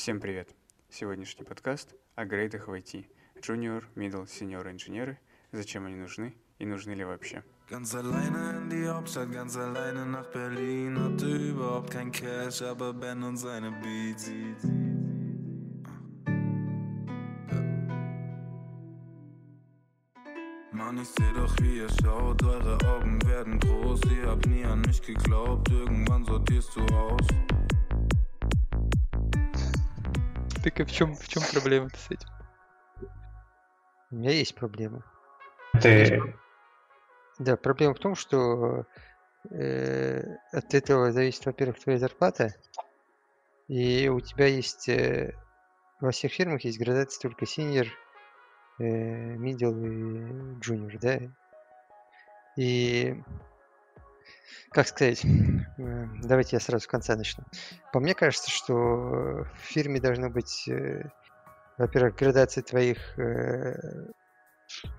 Всем привет! Сегодняшний подкаст о грейдах в IT. Junior, Middle, Senior инженеры, зачем они нужны и нужны ли вообще. Ganz alleine in die Hauptstadt, ganz alleine nach Berlin. Hatte überhaupt kein Cash, aber Ben und seine Beats. Mann, ich seh doch, wie ihr schaut. Eure Augen werden groß. Ihr habt nie an mich geglaubt. Irgendwann sortierst du aus. Так и в чем, в чем проблема-то с этим? У меня есть проблема. Ты... Да, проблема в том, что э, от этого зависит, во-первых, твоя зарплата, и у тебя есть э, во всех фирмах есть градация только senior, э, middle и junior, да? И как сказать, э, давайте я сразу с конца начну. По мне кажется, что в фирме должно быть, э, во-первых, градация твоих э,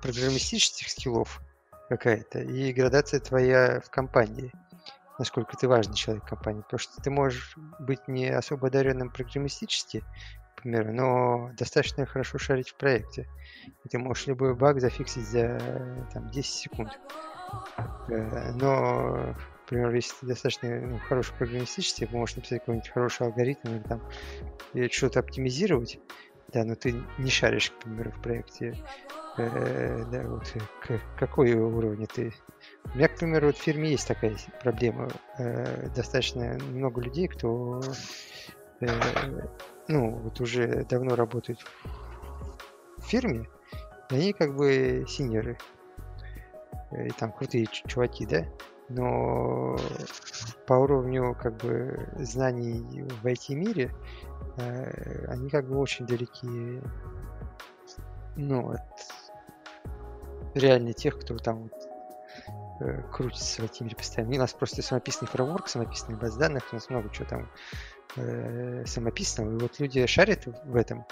программистических скиллов какая-то и градация твоя в компании, насколько ты важный человек в компании. Потому что ты можешь быть не особо одаренным программистически, к примеру, но достаточно хорошо шарить в проекте. И ты можешь любой баг зафиксить за там, 10 секунд. Э, Но, например, если ты достаточно ну, хороший программистически, ты можешь написать какой-нибудь хороший алгоритм или там что-то оптимизировать, да, но ты не шаришь, к примеру, в проекте. Э, да, вот э, к, какой уровень ты. У меня, к примеру, вот в фирме есть такая проблема. Достаточно много людей, кто ну, вот уже давно работают в фирме, и они как бы синеры. Э, И там крутые чуваки, да? Но по уровню как бы знаний в IT-мире э, они как бы очень далеки ну, от реально тех, кто там вот, э, крутится в IT-мире постоянно. У нас просто самописный фреймворк, самописные базы данных, у нас много чего там э, самописного. И вот люди шарят в этом,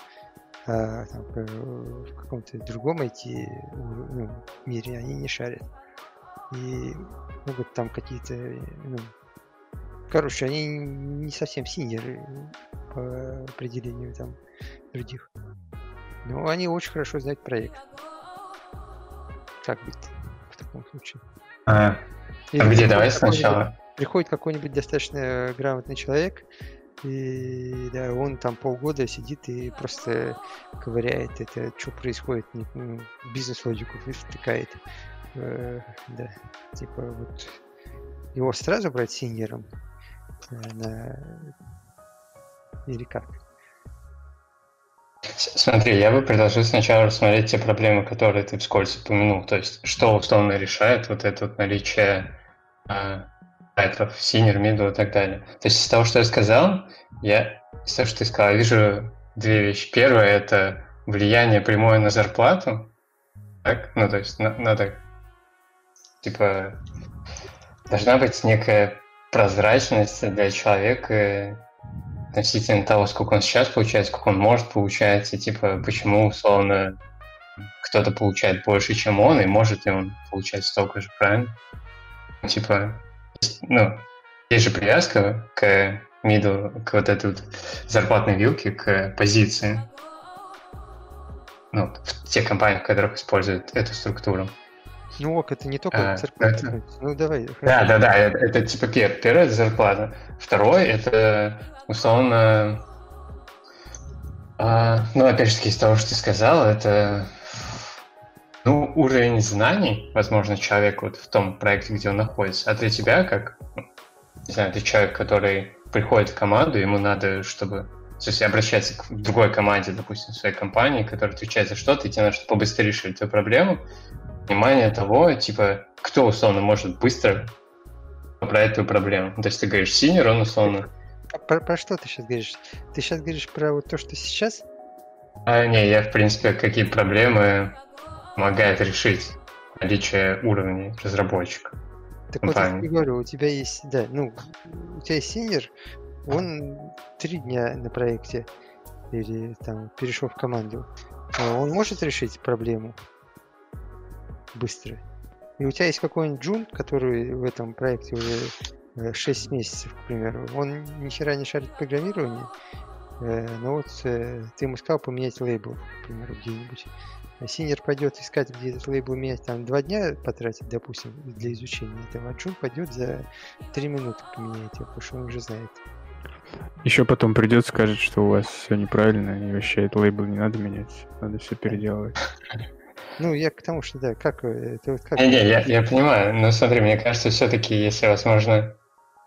а там, э, в каком-то другом IT ну, мире они не шарят. И могут там какие-то, ну, короче, они не совсем синеры по определению там других. Но они очень хорошо знают проект. Как быть в таком случае? А, а где? Давай сначала. Приходит какой-нибудь достаточно грамотный человек, и да, он там полгода сидит и просто ковыряет это, что происходит, не- бизнес-логику втыкает. Э, да, типа вот его сразу брать синьором э, на... или как? Смотри, я бы предложил сначала рассмотреть те проблемы, которые ты вскользь упомянул. То есть, что условно решает вот это вот наличие а, тайтлов, senior, middle и так далее. То есть, из того, что я сказал, я из того, что ты сказал, я вижу две вещи. Первое – это влияние прямое на зарплату. Так? Ну, то есть, на- надо, типа, должна быть некая прозрачность для человека относительно того, сколько он сейчас получает, сколько он может получать, и типа почему условно кто-то получает больше, чем он, и может ли он получать столько же, правильно? Типа, ну, есть же привязка к middle, к вот этой вот зарплатной вилке, к позиции. Ну, в тех компаниях, в которых используют эту структуру. Ну ок, это не только А, зарплата. это- Ну давай. Да, да, да, это, это типа пер, первое это зарплата. Второе это условно, а, ну опять же из того, что ты сказал, это ну уровень знаний, возможно, человека вот в том проекте, где он находится. А для тебя, как, ну, не знаю, ты человек, который приходит в команду, ему надо, чтобы то есть обращается к другой команде, допустим, в своей компании, которая отвечает за что-то, и тебе надо, чтобы побыстрее решили твою проблему, понимание того, типа, кто условно может быстро поправить твою проблему. То есть ты говоришь синер, он условно... А Про, про что ты сейчас говоришь? Ты сейчас говоришь про вот то, что сейчас? А, не, я, в принципе, какие проблемы помогает решить наличие уровней разработчика. Так вот, я говорю, у тебя есть, да, ну, у тебя есть синер, он три дня на проекте или там перешел в команду. Но Он может решить проблему быстро. И у тебя есть какой-нибудь джун, который в этом проекте уже 6 месяцев, к примеру. Он ни хера не шарит в программировании, Э, ну вот э, ты ему сказал поменять лейбл, к примеру, где-нибудь. Синер пойдет искать, где этот лейбл менять, там два дня потратит, допустим, для изучения этого, а Джун пойдет за три минуты поменять его, потому что он уже знает. Еще потом придет, скажет, что у вас все неправильно, и вообще этот лейбл не надо менять, надо все переделывать. Ну, я к тому, что да, как э, это вот как. Не-не, я, я понимаю, но смотри, мне кажется, все-таки, если, возможно,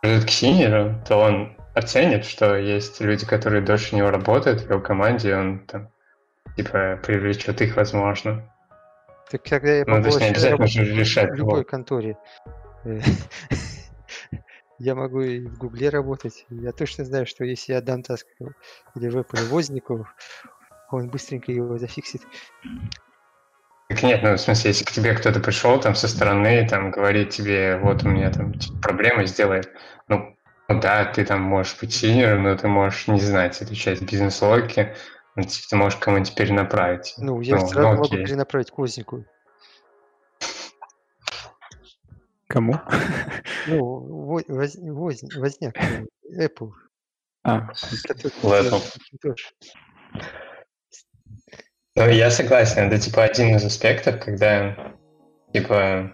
придут к синеру, то он оценит, что есть люди, которые дольше него работают в его команде, он там, типа, привлечет их, возможно. Так когда я Ну, то есть не решать в любой его. конторе, я могу и в Гугле работать. Я точно знаю, что если я отдам таск или веб-перевознику, он быстренько его зафиксит. Так нет, ну, в смысле, если к тебе кто-то пришел там со стороны, там, говорит тебе, вот у меня там типа, проблема, сделай. Ну, ну да, ты там можешь быть синером, но ты можешь не знать эту часть бизнес-логики, ну, типа, ты можешь кому-нибудь перенаправить. Ну, я Ну, сразу ну, могу перенаправить к вознику. Кому? Ну, во- воз- воз- возняк, э, Apple, А, Apple. Ну, я согласен, это, типа, один из аспектов, когда, типа,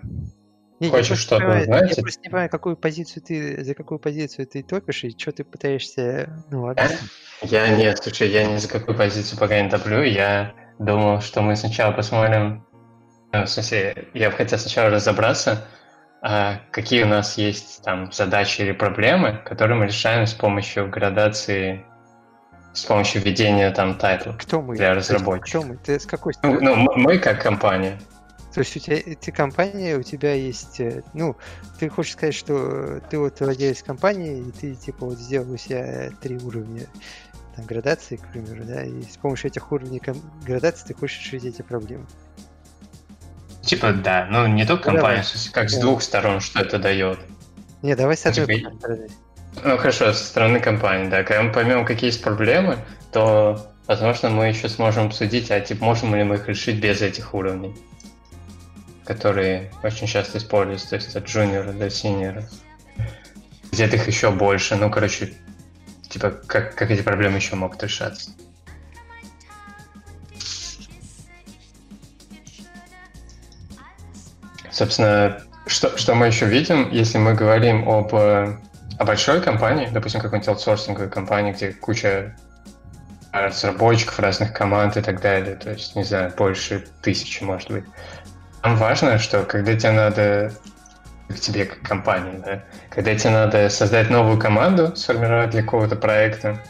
Не, я Хочешь что-то понимаю-? Я просто не понимаю, какую позицию ты, за какую позицию ты топишь и что ты пытаешься, ну, объяснить. Я нет, слушай, я ни за какую позицию пока не топлю. Я думал, что мы сначала посмотрим. ну, в смысле, я бы хотел сначала разобраться, а, какие у нас есть там задачи или проблемы, которые мы решаем с помощью градации, с помощью введения там тайтла. Кто мы? Для разработчиков. Кто мы? Ты с какой Ну, стороны? ну, м- мы как компания. То есть у тебя, ты компания, у тебя есть, э, ну, ты хочешь сказать, что ты вот владелец компании, и ты типа вот сделал у себя три уровня там, градации, к примеру, да, и с помощью этих уровней градации ты хочешь решить эти проблемы. Типа, да, ну не только Ну, давай. компания, смысле, как с Да. двух сторон, что это дает. Не, давай с одной Типа, стороны. Ну хорошо, со стороны компании, да. Когда мы поймем, какие есть проблемы, то, возможно, мы еще сможем обсудить, а типа, можем ли мы их решить без этих уровней, которые очень часто используются, то есть от джуниора до синьора. Где-то их еще больше, ну, короче, типа, как, как эти проблемы еще могут решаться. Собственно, что, что мы еще видим, если мы говорим об, э, о большой компании, допустим, какой-нибудь аутсорсинговой компании, где куча разработчиков разных команд и так далее, то есть, не знаю, больше тысячи, может быть. Там важно, что когда тебе надо, к тебе как компании, да, когда тебе надо создать новую команду, сформировать для какого-то проекта,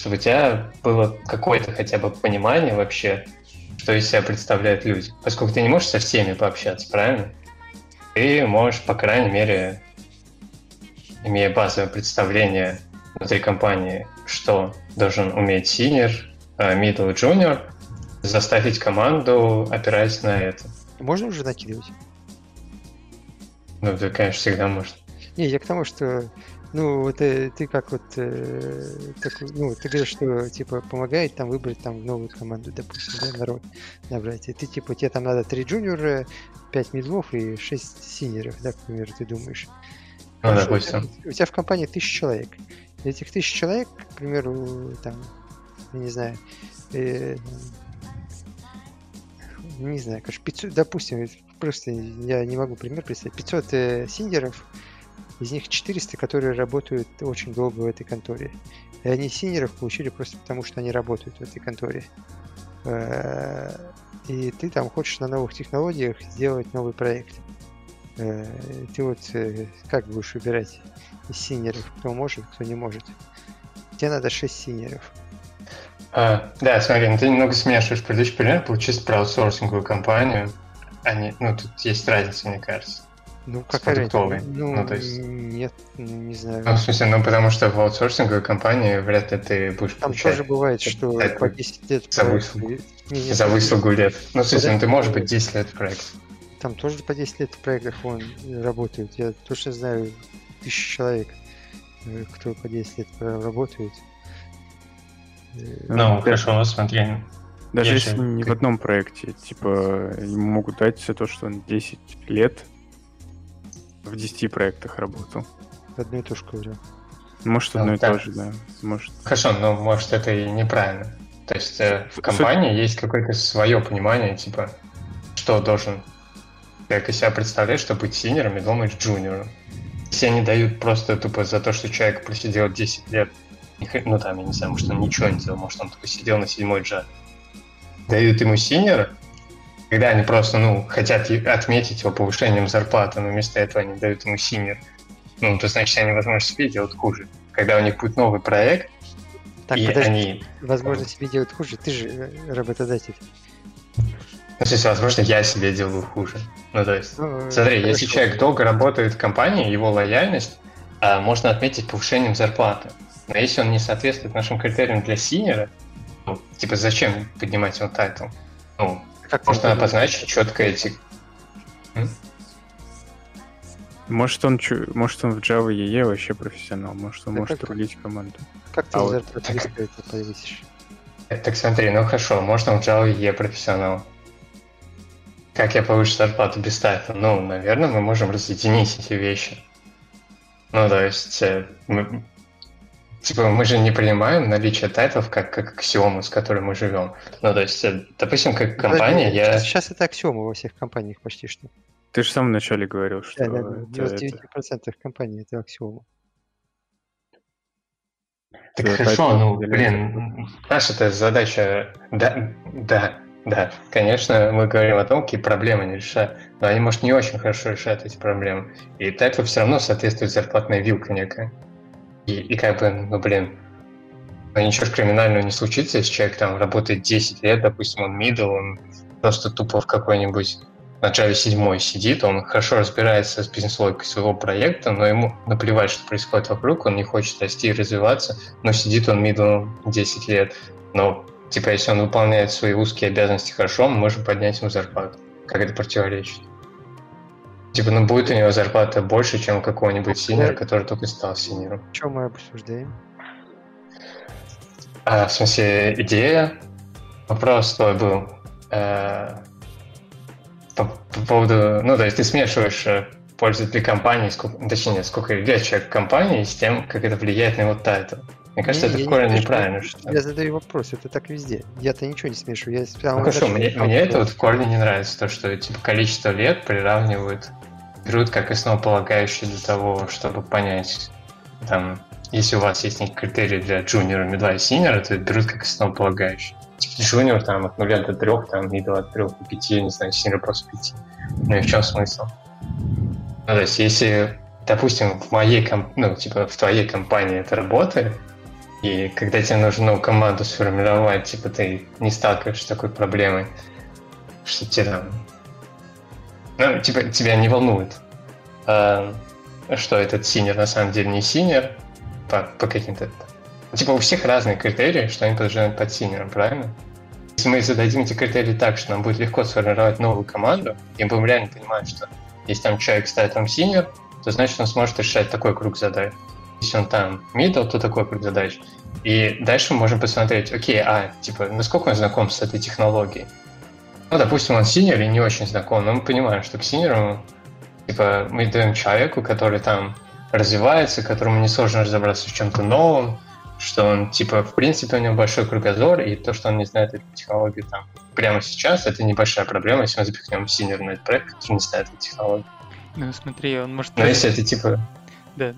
чтобы у тебя было какое-то хотя бы понимание вообще, что из себя представляют люди. Поскольку ты не можешь со всеми пообщаться, правильно? Ты можешь, по крайней мере, имея базовое представление внутри компании, что должен уметь senior, э, middle и junior, заставить команду опираясь на это. Можно уже накидывать? Ну, это, конечно, всегда можно. Не, я к тому, что, ну, вот э, ты как вот, э, такой, ну, ты говоришь, что, типа, помогает там выбрать там новую команду, допустим, да, народ набрать. И ты, типа, тебе там надо 3 джуниора, 5 медлов и 6 синеров, да, к примеру, ты думаешь. Ну, Хорошо, допустим. У тебя в компании тысяча человек. Из этих тысяч человек, к примеру, там, я не знаю, э, не знаю, короче, 500, допустим, просто я не могу пример представить, 500 э, senior ов, из них 400, которые работают очень долго в этой конторе. И они senior ов получили просто потому, что они работают в этой конторе. Э, И ты там хочешь на новых технологиях сделать новый проект. Э, Ты вот э, как будешь выбирать из senior ов, кто может, кто не может? Тебе надо 6 senior ов. А, да, смотри, ну ты немного смешиваешь предыдущий пример, чисто про аутсорсинговую компанию. Они, ну, тут есть разница, мне кажется. Ну, какая продуктовой. разница? Ну, Ну, то есть- нет, ну, не знаю. Ну, в смысле, ну, потому что в аутсорсинговой компании вряд ли ты будешь Там получать тоже бывает, что по 10 лет за выслугу. Не, не, за выслугу лет. Ну, в смысле, ну, ты можешь быть 10 лет в проекте. Там тоже по 10 лет в проектах он работает. Я точно знаю тысячу человек, э, кто по 10 лет работает. Ну, хорошо, смотри. Даже если же- не в одном проекте, типа, ему могут дать за то, что он 10 лет в 10 проектах работал. Одно и то же говорю. Может, Ну, одно и да. то же, да. Может. Хорошо, но может это и неправильно. То есть э, в Суть- компании есть какое-то свое понимание, типа, что должен человек из себя представлять, чтобы быть senior ом и думать junior ом. Если они дают просто тупо за то, что человек просидел 10 лет, ну там, я не знаю, может он ничего не делал, может он только сидел на седьмой джа, дают ему senior а, когда они просто, ну, хотят отметить его повышением зарплаты, но вместо этого они дают ему senior, ну, то значит, они, возможно, себе делают хуже. Когда у них будет новый проект, Так, и подожди, они возможно, себе делают хуже. Ты же э, работодатель. Ну, то есть, возможно, я себе делаю хуже. Ну, то есть, Ну, смотри, если хорошо. человек долго работает в компании, его лояльность а, можно отметить повышением зарплаты. Но если он не соответствует нашим критериям для senior а, ну, типа, зачем поднимать его title? Ну, Как можно обозначить четко эти... Может, он, чу- может, он в Java EE вообще профессионал. Может, он Да может как- рулить команду. Как ты А вот так- повысишь? Э, Так смотри, ну хорошо, можно в Java EE профессионал. Как я повышу зарплату без title а? Ну, наверное, мы можем разъединить эти вещи. Ну, то есть, э, мы, типа, мы же не принимаем наличие title ов как, как аксиому, с которой мы живем. Ну, то есть, э, допустим, как компания, я... Сейчас это аксиома во всех компаниях почти что. Ты же в самом начале говорил, что Да, да, да. В это- это- 99% компаний это аксиома. Так Да, хорошо, ну, блин, наша это задача... Да, да, да. Конечно, мы говорим о том, какие проблемы они решают, но они, может, не очень хорошо решают эти проблемы. И тайтлу все равно соответствует зарплатная вилка некая. И, и как бы, ну, блин, ну, ничего криминального не случится, если человек там работает 10 лет, допустим, он middle, он просто тупо в какой-нибудь на Java 7 сидит, он хорошо разбирается с бизнес-логикой своего проекта, но ему наплевать, что происходит вокруг, он не хочет расти и развиваться, но сидит он middle 10 лет. Но, типа, если он выполняет свои узкие обязанности хорошо, мы можем поднять ему зарплату. Как это противоречит? Типа, ну будет у него зарплата больше, чем у какого-нибудь senior а, который только стал senior ом. Что мы обсуждаем? А, в смысле, идея? Вопрос твой был. э, по, по поводу... Ну, то есть ты смешиваешь э, для компании, сколько, точнее, сколько лет человек компании, с тем, как это влияет на его title. Мне кажется, Не, это я не корень смешиваю. неправильно. Что... Я задаю вопрос, это так везде. Я-то ничего не смешиваю. Я с Ну хорошо, мне, мне это вот в корне не нравится, то, что типа количество лет приравнивают, берут как основополагающее для того, чтобы понять, там, если у вас есть некие критерии для junior а, middle а и senior а, то берут как основополагающее. Типа junior там от нуля до трех, там, middle от трех до пяти, я не знаю, senior просто пяти. Ну и в чем смысл? Ну, то есть, если, допустим, в моей, ком- ну, типа, в твоей компании это работает, и когда тебе нужно команду сформировать, типа ты не сталкиваешься с такой проблемой, что тебе там... Ну, типа, тебя не волнует, а, что этот senior на самом деле не senior по, по каким-то... Типа у всех разные критерии, что они подразумевают под senior ом, правильно? Если мы зададим эти критерии так, что нам будет легко сформировать новую команду, и мы будем реально понимать, что если там человек ставит там senior, то значит он сможет решать такой круг задач. Если он там middle, то такой круг задач. И дальше мы можем посмотреть, окей, а, типа, насколько он знаком с этой технологией? Ну, допустим, он senior и не очень знаком, но мы понимаем, что к senior у, типа, мы даем человеку, который там развивается, которому несложно разобраться в чем-то новом, что он, типа, в принципе, у него большой кругозор, и то, что он не знает эту технологию там прямо сейчас, это небольшая проблема, если мы запихнем senior на этот проект, который не знает эту технологию. Ну смотри, он может... Но если это, типа, Да,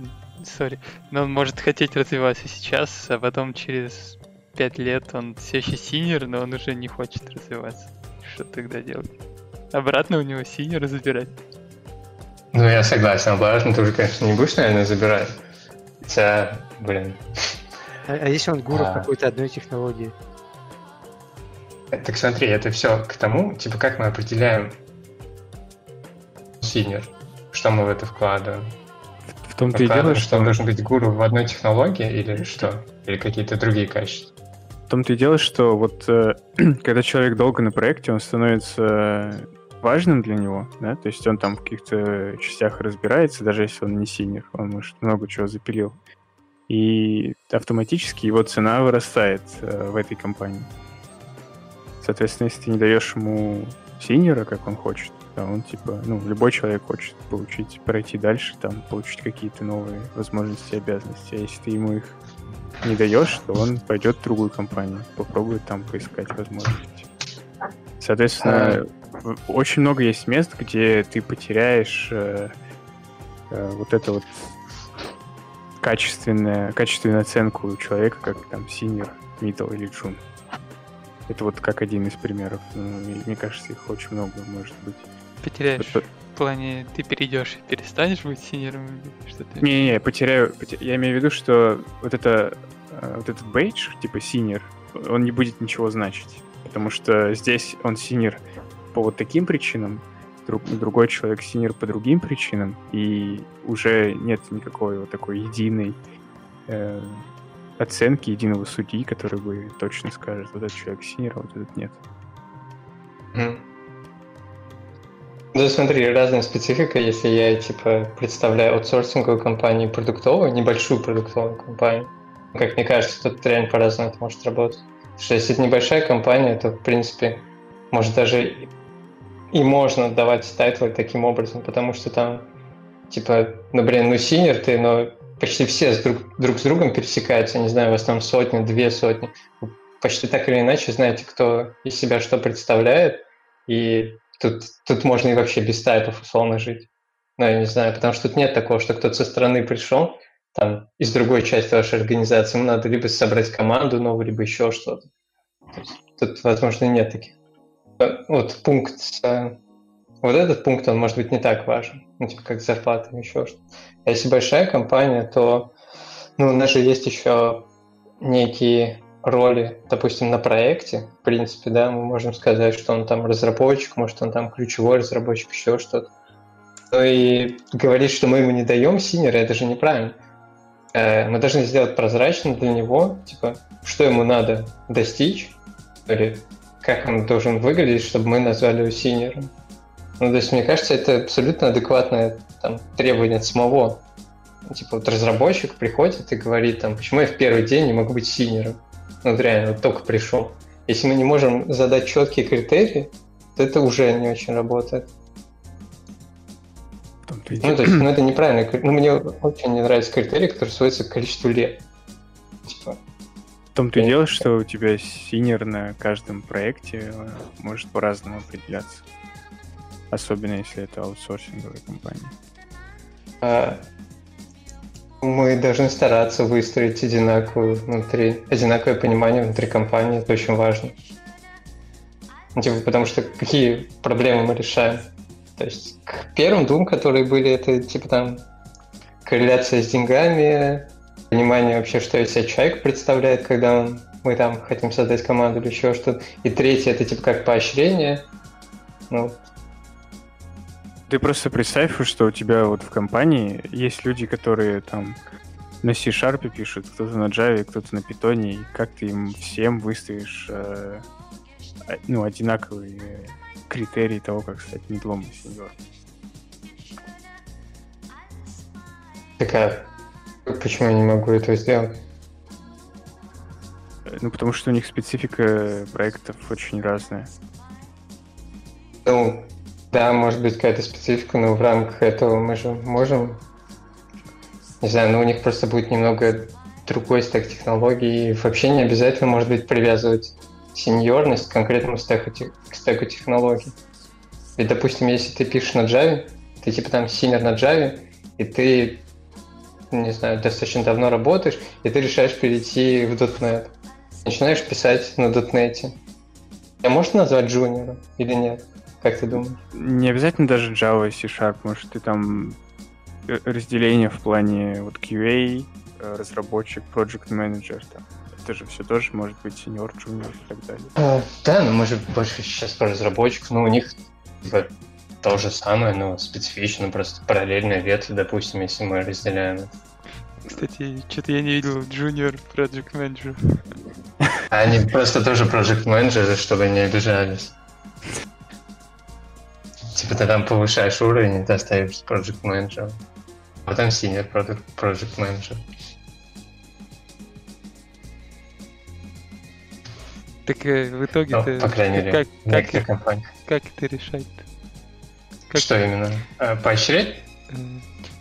сори. Но он может хотеть развиваться сейчас, а потом через пять лет он все еще senior, но он уже не хочет развиваться. Что тогда делать? Обратно у него senior забирать? Ну, я согласен, обратно ты уже, конечно, не будешь, наверное, забирать. Хотя, блин. А, а если он гуру А. какой-то одной технологии? Так смотри, это все к тому, типа, как мы определяем senior, что мы в это вкладываем. В том-то и дело, что он должен быть гуру в одной технологии или что? Или какие-то другие качества? В том-то и дело, что вот э, когда человек долго на проекте, он становится важным для него, да, то есть он там в каких-то частях разбирается, даже если он не senior, он, может, много чего запилил. И автоматически его цена вырастает э, в этой компании. Соответственно, если ты не даешь ему синера, как он хочет, он типа, ну, любой человек хочет получить, пройти дальше, там, получить какие-то новые возможности и обязанности. А если ты ему их не даешь, то он пойдет в другую компанию, попробует там поискать возможности. Соответственно, в- очень много есть мест, где ты потеряешь э, э, вот это вот качественная, качественную оценку человека, как там senior, middle или junior. Это вот как один из примеров. Ну, мне кажется, их очень много может быть. Потеряешь. Вот, В плане, ты перейдешь и перестанешь быть синером или что-то. Не-не, потеряю, поте- Я имею в виду, что вот это э, вот этот бейдж, типа senior, он не будет ничего значить. Потому что здесь он senior по вот таким причинам, друг- другой человек senior по другим причинам, и уже нет никакой вот такой единой э, оценки, единого судьи, который бы точно скажет, вот этот человек senior, а вот этот нет. Мгм. Да, смотри, разная специфика. Если я, типа, представляю аутсорсинговую компанию продуктовую, небольшую продуктовую компанию, как мне кажется, тут реально по-разному это может работать. Потому что если это небольшая компания, то, в принципе, может даже и- можно давать title ы таким образом, потому что там, типа, ну, блин, ну, senior ты, но почти все с друг, друг с другом пересекаются, не знаю, у вас там сотни, две сотни. Почти так или иначе знаете, кто из себя что представляет, и тут, тут можно и вообще без title ов условно жить. Ну, я не знаю, потому что тут нет такого, что кто-то со стороны пришел, там, из другой части вашей организации, ему надо либо собрать команду новую, либо еще что-то. Тут, возможно, нет таких. Э, Вот пункт, э, вот этот пункт, он может быть не так важен, ну, типа как зарплата или еще что-то. А если большая компания, то, ну, у нас же есть еще некие роли, допустим, на проекте, в принципе, да, мы можем сказать, что он там разработчик, может, он там ключевой разработчик, еще что-то. Ну и говорить, что мы ему не даем синера, это же неправильно. Э, Мы должны сделать прозрачно для него, типа, что ему надо достичь, или как он должен выглядеть, чтобы мы назвали его senior ом. Ну, то есть, мне кажется, это абсолютно адекватное там, требование от самого. Типа, вот разработчик приходит и говорит, там, почему я в первый день не могу быть senior ом? Ну, вот реально, вот только пришел. Если мы не можем задать четкие критерии, то это уже не очень работает. Ну, то есть, ну, это неправильно. Ну, мне очень не нравится критерий, который сводится к количеству лет. Типа, В том-то и Я- дело, что у тебя синер на каждом проекте э, может по-разному определяться. Особенно если это аутсорсинговая компания. а, мы должны стараться выстроить одинаковую внутри, одинаковое понимание внутри компании, это очень важно. Типа, потому что какие проблемы мы решаем? То есть к первым двум, которые были, это типа там корреляция с деньгами, понимание вообще, что из себя человек представляет, когда он, мы там хотим создать команду или еще что-то. И третье, это типа как поощрение. Ну, Ты просто представь, что у тебя вот в компании есть люди, которые там на C-Sharp пишут, кто-то на Java, кто-то на Python, и как ты им всем выставишь э, а- ну, одинаковые критерии того, как стать медлом и сеньором. так а почему я не могу этого сделать? Э, Ну, потому что у них специфика проектов очень разная. Ну, да, может быть какая-то специфика, но в рамках этого мы же можем... Не знаю, но у них просто будет немного другой стек технологий. И вообще не обязательно, может быть, привязывать сеньорность к конкретному стеку, к стеку технологий. Ведь, допустим, если ты пишешь на Java, ты типа там синер на Java, и ты, не знаю, достаточно давно работаешь, и ты решаешь перейти в .NET. Начинаешь писать на .NET. Я можно назвать джуниором или нет? Как ты думаешь? Не обязательно даже Java и C-Sharp, может, ты там э, разделение в плане вот QA, э, разработчик, project manager, там. Это же все тоже может быть сеньор, джуниор и так далее. А, да, но мы же больше сейчас про разработчиков, но у них типа, то же самое, но специфично, просто параллельная ветвь, допустим, если мы разделяем. Кстати, что-то я не видел Junior Project Manager. Они просто тоже project менеджеры, чтобы не обижались. Типа ты там повышаешь уровень, и ты остаешься project менеджером. А потом senior product, project менеджер. Так э, в итоге Ну, ты по крайней мере, как, как, некоторых компаниях. как это решать? Как, Что именно? А, Поощрять? э,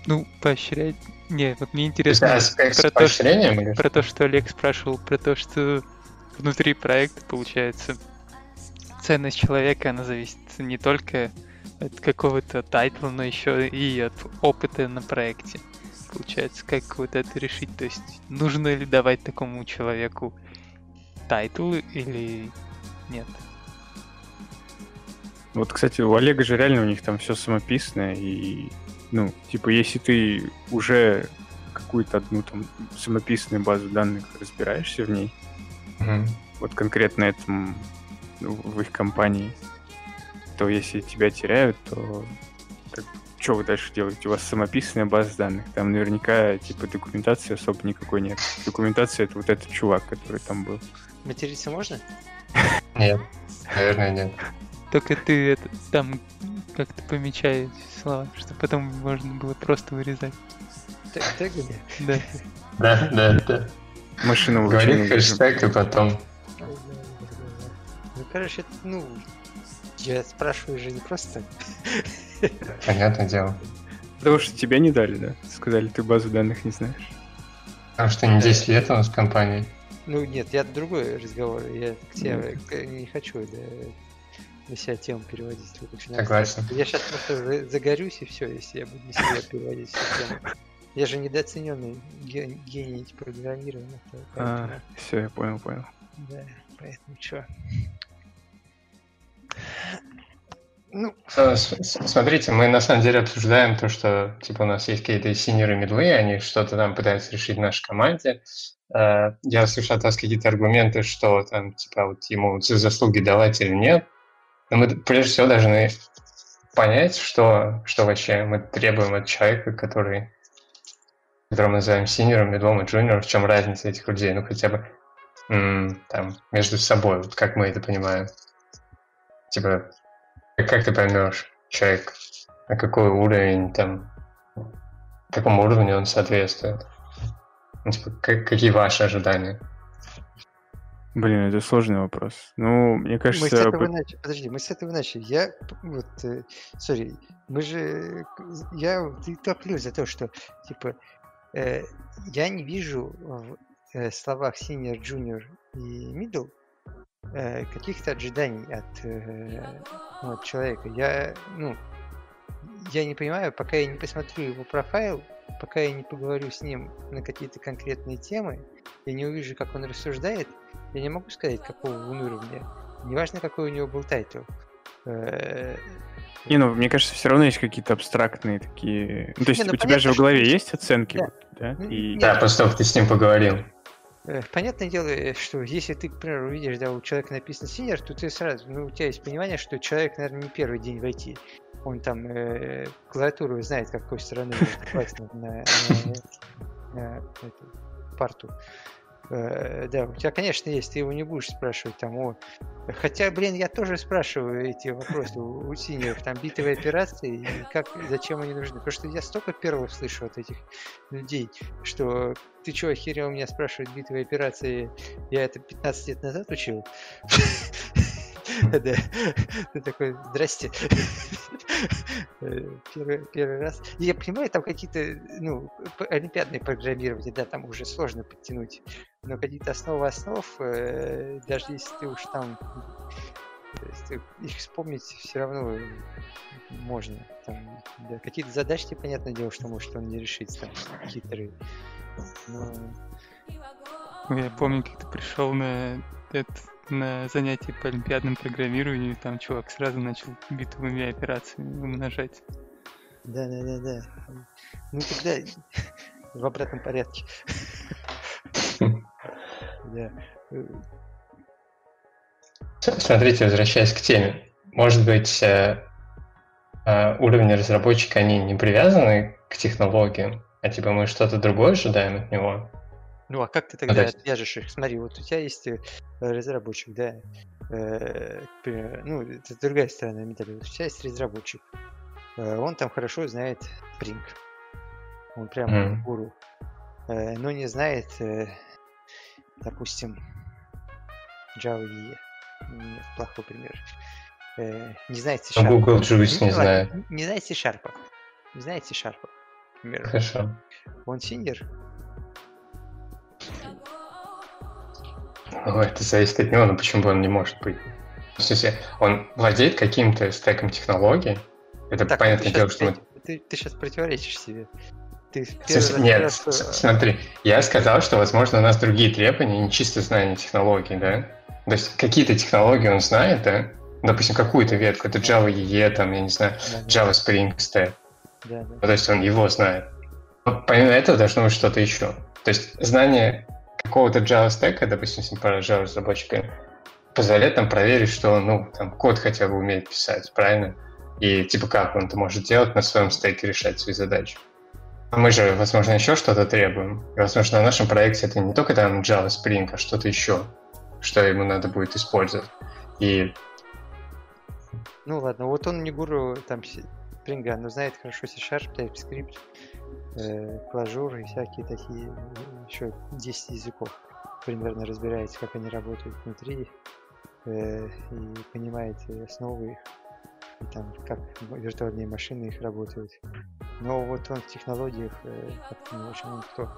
ну, поощрять... Не, вот мне интересно с про то, что, про то, что Олег спрашивал, про то, что внутри проекта, получается, ценность человека, она зависит не только от какого-то title а, но еще и от опыта на проекте. Получается, как вот это решить? То есть, нужно ли давать такому человеку title или нет? Вот, кстати, у Олега же реально у них там все самописное, и, ну, типа, если ты уже какую-то одну там самописную базу данных разбираешься в ней, Мгм. вот конкретно этом ну, в их компании, то если тебя теряют, то что вы дальше делаете? У вас самописная база данных, там наверняка типа документации особо никакой нет. Документация это вот этот чувак, который там был. Материться можно? Нет, наверное, нет. Только ты это, там как-то помечаешь слова, что потом можно было просто вырезать. Т- Тегами? Да. Да, да, да. Машина Говори обучения. хэштег и потом. Ну, короче, ну, я спрашиваю же не просто. Понятное дело. Потому что тебя не дали, да? Сказали, ты базу данных не знаешь. Потому что не 10 лет у нас в компании. Ну, нет, я другой разговор. Я к тебе не хочу да, на себя тему переводить. Согласен. Я сейчас просто за- загорюсь и все, если я буду на себя переводить всю тему. Я же недооцененный ге- гений программирования. по- А, все, я понял, понял. Да, поэтому что. Ну, Э, Смотрите, мы на самом деле обсуждаем то, что типа у нас есть какие-то синеры медлы, они что-то там пытаются решить в нашей команде. Э, Я слышал от вас какие-то аргументы, что там типа вот ему за заслуги давать или нет. Но мы прежде всего должны понять, что, что вообще мы требуем от человека, который, которого мы называем senior ом, middle ом и junior ом, в чем разница этих людей, ну хотя бы там между собой, вот как мы это понимаем. Типа, как, как ты поймешь, человек, на какой уровень там, какому уровню он соответствует? Ну, типа, как- какие ваши ожидания? Блин, это сложный вопрос. Ну, мне мы с кажется, этого начали. Подожди, мы с этого начали. Я, вот, э, сори, мы же, к- я ты топлю за то, что, типа, э, я не вижу в э, словах senior, junior и middle э, каких-то ожиданий от, э, ну, от человека. Я, ну, я не понимаю, пока я не посмотрю его профайл, пока я не поговорю с ним на какие-то конкретные темы, я не увижу, как он рассуждает, я не могу сказать, какого он уровня. Неважно, какой у него был title. Э, Не, ну, мне кажется, все равно есть какие-то абстрактные такие... Ну, то есть Не, ну, у тебя же понятно, в голове что- есть оценки, Да. вот, да? И... Да, как ты с ним поговорил. Э, Понятное дело, э, что если ты, к примеру, увидишь, да, у человека написано senior, то ты сразу, ну, у тебя есть понимание, что человек, наверное, не первый день в IT. Он там э, клавиатуру знает, какой стороны класть на, на- на- на эту парту. Э, да, у тебя, конечно, есть, ты его не будешь спрашивать там, о... Хотя, блин, я тоже спрашиваю эти вопросы у, у синеров, там, битовые операции, и как, зачем они нужны. Потому что я столько первых слышу от этих людей, что ты что, охерел меня спрашивать битвые операции? Я это 15 лет назад учил. Да. Ты такой, здрасте. Э, Первый, первый раз. И я понимаю, там какие-то, ну, олимпиадные программирование, да, там уже сложно подтянуть. Но какие-то основы основ, э, даже если ты уж там есть, их вспомнить все равно э, можно. Там, да, какие-то задачки, понятное дело, что может он не решить, там, хитрые. Но Я помню, как ты пришел на, это, на занятие по олимпиадному программированию, там чувак сразу начал битовыми операциями умножать. Да, да, да, да. Ну тогда в обратном порядке. Да. Смотрите, возвращаясь к теме. Может быть, э, э, уровни разработчика, они не привязаны к технологиям, а типа мы что-то другое ожидаем от него? Ну а как ты то тогда есть- отвяжешь их? Смотри, вот у тебя есть э, разработчик, да. э, примеру, ну, это другая сторона медали. Вот у тебя есть разработчик. э, Он там хорошо знает Spring. Он прям Мгм. гуру. Э, Но не знает, э, допустим, Java EE. Нет, плохой пример. э, не знает C-Sharp. Google Juice не ладно, знает. Не, не знает C-Sharp. Не знает C-Sharp. к примеру. Хорошо. Он синер. Ну, это зависит от него, но почему бы он не может быть? В смысле, он владеет каким-то стеком технологий. Это Так, понятное ты, дело, что мы... ты, ты, сейчас противоречишь себе. Ты смысле, Нет, что- с- смотри, я сказал, что, возможно, у нас другие требования, не чисто знание технологий, да? То есть какие-то технологии он знает, да? Допустим, какую-то ветку, это Java EE, там, я не знаю, Java Spring Stack. да, да. То есть он его знает. Но помимо этого должно быть что-то еще. То есть знание какого-то Java стека, допустим, если про Java разработчика, позволяет нам проверить, что он, ну, там, код хотя бы умеет писать, правильно? И типа как он это может делать на своем стеке, решать свои задачи. А мы же, возможно, еще что-то требуем. И, возможно, на нашем проекте это не только там Java Spring, а что-то еще, что ему надо будет использовать. И Ну ладно, вот он не гуру там Spring, но знает хорошо C-Sharp, TypeScript, э, и всякие такие, еще 10 языков. Примерно разбирается, как они работают внутри, э, и понимает э, основы их, и там, как виртуальные машины их работают. Но вот он в технологиях э, не очень он кто.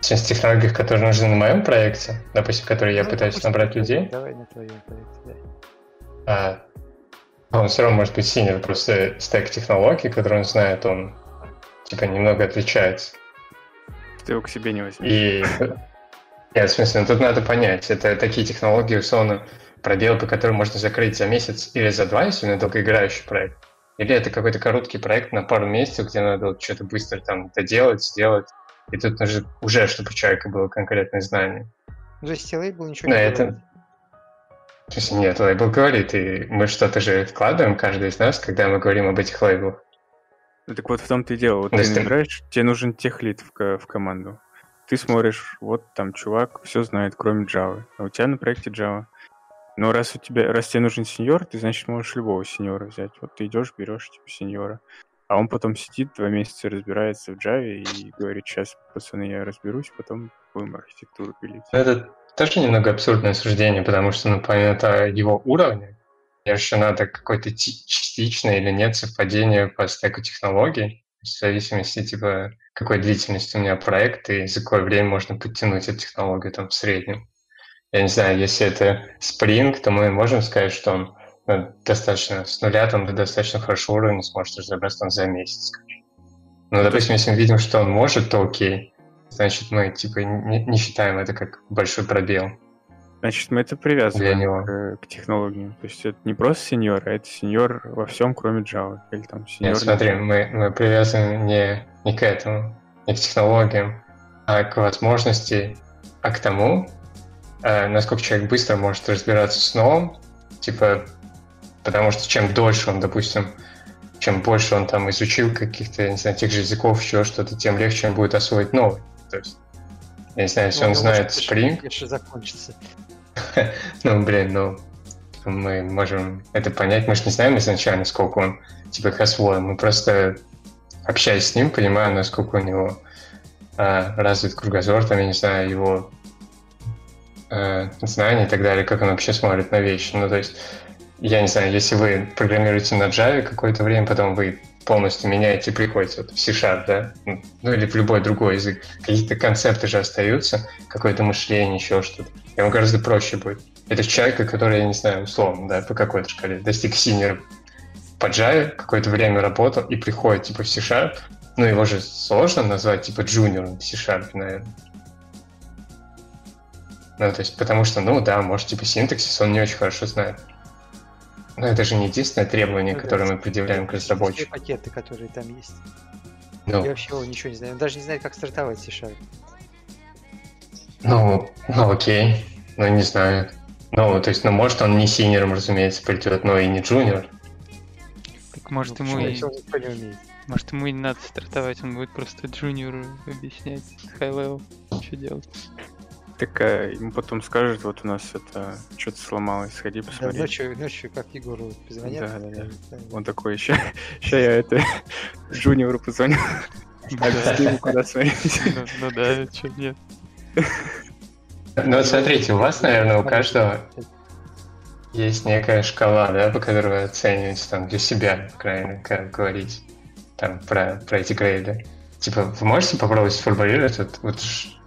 сейчас в технологиях, которые нужны на моем проекте, допустим, которые я Ну, пытаюсь допустим, набрать людей, Давай на твоем проекте, да. А, он все равно может быть синер, просто стек технологий, который он знает, он типа немного отличается. Ты его к себе не возьмешь. И нет, в смысле, ну, тут надо понять, это такие технологии, условно, пробелы, по которым можно закрыть за месяц или за два, если на долгоиграющий проект. Или это какой-то короткий проект на пару месяцев, где надо вот что-то быстро там доделать, сделать. И тут нужно уже, чтобы у человека было конкретное знание. Ну, то есть лейбл ничего Да, не это- говорит. В смысле, нет, лейбл говорит, и мы что-то же вкладываем, каждый из нас, когда мы говорим об этих лейблах. Ну так вот в том-то и дело. Вот ты набираешь, тебе нужен техлит в, в команду. Ты смотришь, вот там чувак все знает, кроме Java. А у тебя на проекте Java. Но раз у тебя, раз тебе нужен сеньор, ты, значит, можешь любого сеньора взять. Вот ты идешь, берешь типа сеньора. А он потом сидит два месяца, разбирается в Java и говорит, сейчас, пацаны, я разберусь, потом будем архитектуру пилить. Это тоже немного абсурдное суждение, потому что, ну, помимо его уровня, еще надо какое-то ти- частичное или нет совпадение по стеку технологий, в зависимости, типа, какой длительности у меня проект и за какое время можно подтянуть эту технологию там в среднем. Я не знаю, если это Spring, то мы можем сказать, что он ну, достаточно с нуля там до достаточно хорошего уровня сможет разобраться там за месяц. скажем. Ну, допустим, если мы видим, что он может, то окей. Значит, мы типа не, не считаем это как большой пробел. Значит, мы это привязываем Для него. к, к технологиям. То есть это не просто сеньор, а это сеньор во всем, кроме Java. Или там сеньор... Нет, смотри, мы, мы привязаны не, не к этому, не к технологиям, а к возможности, а к тому, э, насколько человек быстро может разбираться с новым, типа, потому что чем дольше он, допустим, чем больше он там изучил каких-то, я не знаю, тех же языков, еще что-то, тем легче он будет освоить новый. То есть, я не знаю, если Ну, он знает Spring, закончится. ну, блин, ну, мы можем это понять. Мы же не знаем изначально, сколько он, типа, их освоил. Мы просто, общаясь с ним, понимаем, насколько у него а, развит кругозор, там, я не знаю, его а, знания и так далее, как он вообще смотрит на вещи. Ну, то есть, я не знаю, если вы программируете на Java какое-то время, потом вы полностью меняете, приходите вот в C-Sharp, да, ну, или в любой другой язык, какие-то концепты же остаются, какое-то мышление, еще что-то. Вам гораздо проще будет. Это человека, который, я не знаю, условно, да, по какой-то шкале, достиг синер по Java, какое-то время работал и приходит, типа, в C-Sharp, ну, его же сложно назвать, типа, junior ом в C-Sharp, наверное. Ну, то есть, потому что, ну, да, может, типа, синтаксис он не очень хорошо знает. Но это же не единственное требование, Ну да, которое мы предъявляем к Все разработчику. пакеты, которые там есть. Ну, Я вообще его ничего не знаю. Он даже не знает, как стартовать C-Sharp. Ну, ну окей. Ну, не знаю. Ну, то есть, ну, может, он не senior ом, разумеется, придет, но и не junior. Так может Ну, ему и... Может ему и не надо стартовать, он будет просто джуниору объяснять high level, что делать. Так а, ему потом скажут, вот у нас это что-то сломалось, сходи Да, посмотри. ночью, ночью, как Егору позвонят. Да, да, да. э, Он такой, ща, ща я это Джуниору позвоню. Объясни ему, куда смотреть. Ну ну да, что нет. Ну, вот смотрите, у вас, наверное, у каждого есть некая шкала, да, по которой вы оцениваете там для себя, правильно, как говорить, там про, про эти грейды. Типа, вы можете попробовать сформулировать, вот, вот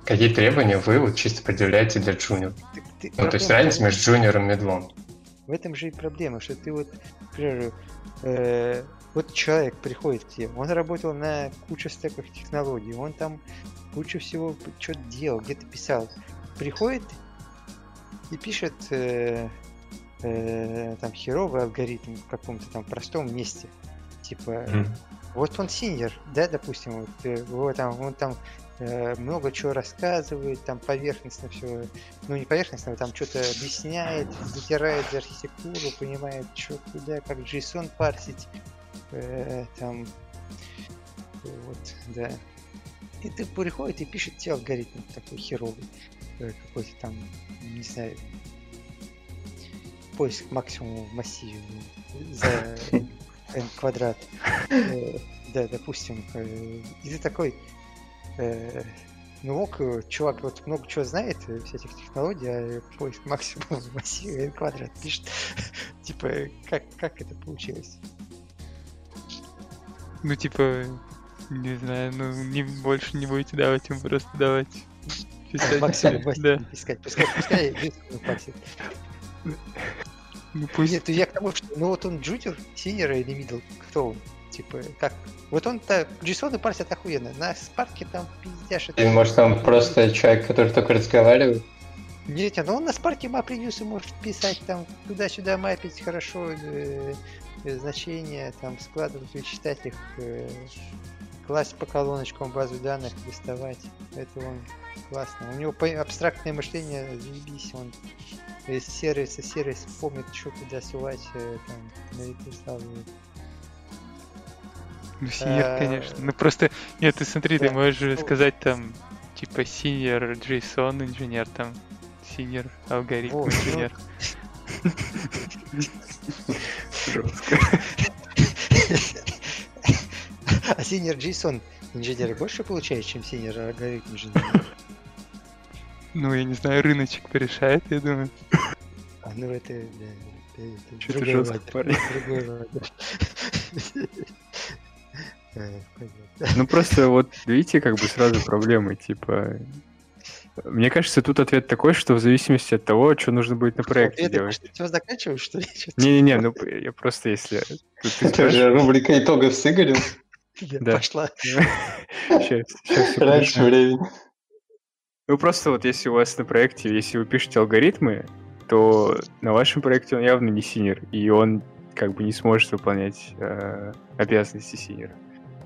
какие требования вы вот чисто предъявляете для джуниора? Ты- ты- Ну, то есть разница между джуниором и медлом. В этом же и проблема, что ты вот, например, э, вот человек приходит к тебе, он работал на куче стеков технологий, он там кучу всего что-то делал, где-то писал. Приходит и пишет э, э, там херовый алгоритм в каком-то там простом месте. Типа, вот он синьор, да, допустим, вот, э, вот там, он там э, много чего рассказывает, там поверхностно все, ну не поверхностно, там что-то объясняет, затирает за архитектуру, понимает, что куда, как JSON парсить, э, там, вот, да. И ты приходит и пишет тебе алгоритм такой херовый, э, какой-то там, не знаю, поиск максимума в массиве за n квадрат. Э, Да, допустим. э, И ты такой, э, ну ок, э, чувак вот много чего знает, э, всяких технологий, а поиск максимума в массиве n квадрат пишет. Типа, как, как это получилось? Ну, типа, не знаю, ну, не, больше не будете давать им просто давать. писать. Максимум Да. искать. Пускай, пускай парсит. Ну, пусть Нет, я к тому, что ну вот он junior, senior или middle, кто он? Типа, как? Вот он-то JSON парсит охуенно. На Spark е там пиздяшит. Или, может, там просто человек, который только разговаривает? Нет, ну он на Spark е MapReduce может писать там туда-сюда мапить хорошо э, э, значения, там складывать, вычитать их, э, класть по колоночкам базу данных, доставать. Это он классно. У него абстрактное мышление, заебись, он из сервиса сервис помнит, что куда сувать, э, там, на лету славливает. Ну, синьор, Э, конечно. Ну, просто, нет, ты смотри, ты да, можешь же ну- сказать там, типа, senior JSON инженер, там, senior алгоритм ну, инженер. Жестко. А senior JSON инженер больше получает, чем senior алгоритм инженер? Ну, я не знаю, рыночек порешает, я думаю. А, ну это, да, это, это жёстко, ладер, парень. Ну просто вот видите, как бы сразу проблемы, типа... Мне кажется, тут ответ такой, что в зависимости от того, что нужно будет на проекте так, делать. что ты его заканчиваешь, что ли? Не-не-не, ну я просто если... Это же рубрика итогов с Игорем. я да. Пошла. Щас, щас, Раньше времени. Ну просто вот если у вас на проекте, если вы пишете алгоритмы, то на вашем проекте он явно не senior, и он как бы не сможет выполнять э, обязанности senior а.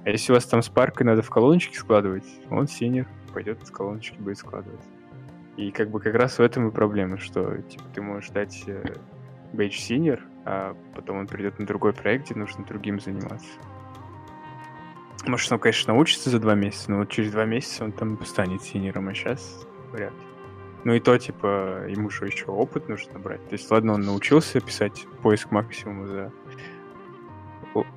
А если у вас там Spark ой надо в колоночки складывать, он senior, пойдет с колоночки будет складывать. И как бы как раз в этом и проблема, что типа ты можешь дать э, бейдж senior, а потом он придет на другой проект, где нужно другим заниматься. Может, он, конечно, научится за два месяца, но вот через два месяца он там станет senior ом, а сейчас вряд ли. Ну и то, типа, ему же еще опыт нужно набрать. То есть, ладно, он научился писать поиск максимума за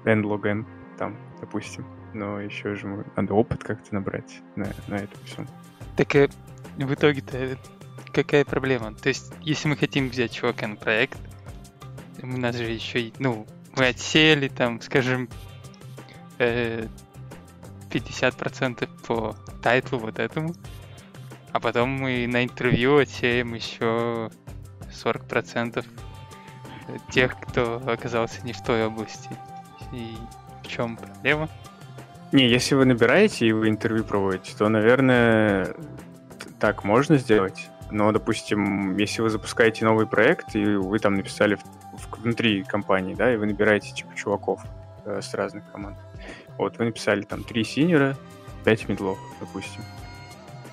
n log n, там, допустим, но еще же надо опыт как-то набрать на, на это все. Так э, в итоге-то какая проблема? То есть, если мы хотим взять чувака на проект, у нас же еще, ну, мы отсеяли там, скажем, э, 50% по тайтлу вот этому, а потом мы на интервью отсеем еще 40% тех, кто оказался не в той области. И в чем проблема? Не, если вы набираете и вы интервью проводите, то, наверное, так можно сделать. Но, допустим, если вы запускаете новый проект, и вы там написали в- в- внутри компании, да, и вы набираете, типа, чуваков э, с разных команд. Вот, вы написали там три синера, пять медлов, допустим.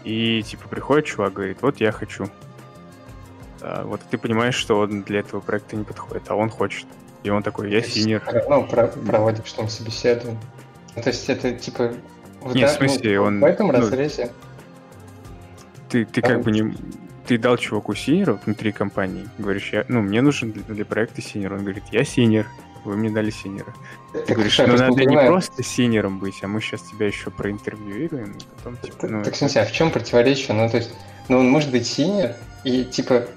И, типа, приходит чувак, говорит, вот я хочу. А, вот ты понимаешь, что он для этого проекта не подходит, а он хочет. И он такой, я senior. Ну, про- проводишь там собеседование. Ну, То есть это типа... вот Не, в так, ну, смысле, он, В этом ну, разрезе ты, ты Да. как бы не... Ты дал чуваку senior а внутри компании, говоришь, я, ну, мне нужен для, для проекта senior. Он говорит, я senior, вы мне дали senior а. Ты Так, говоришь, ну надо не просто senior ом быть, а мы сейчас тебя еще проинтервьюируем, и потом, типа, ну, так, в смысле, а в чем противоречие? Ну, то есть, ну, он может быть senior, и, типа,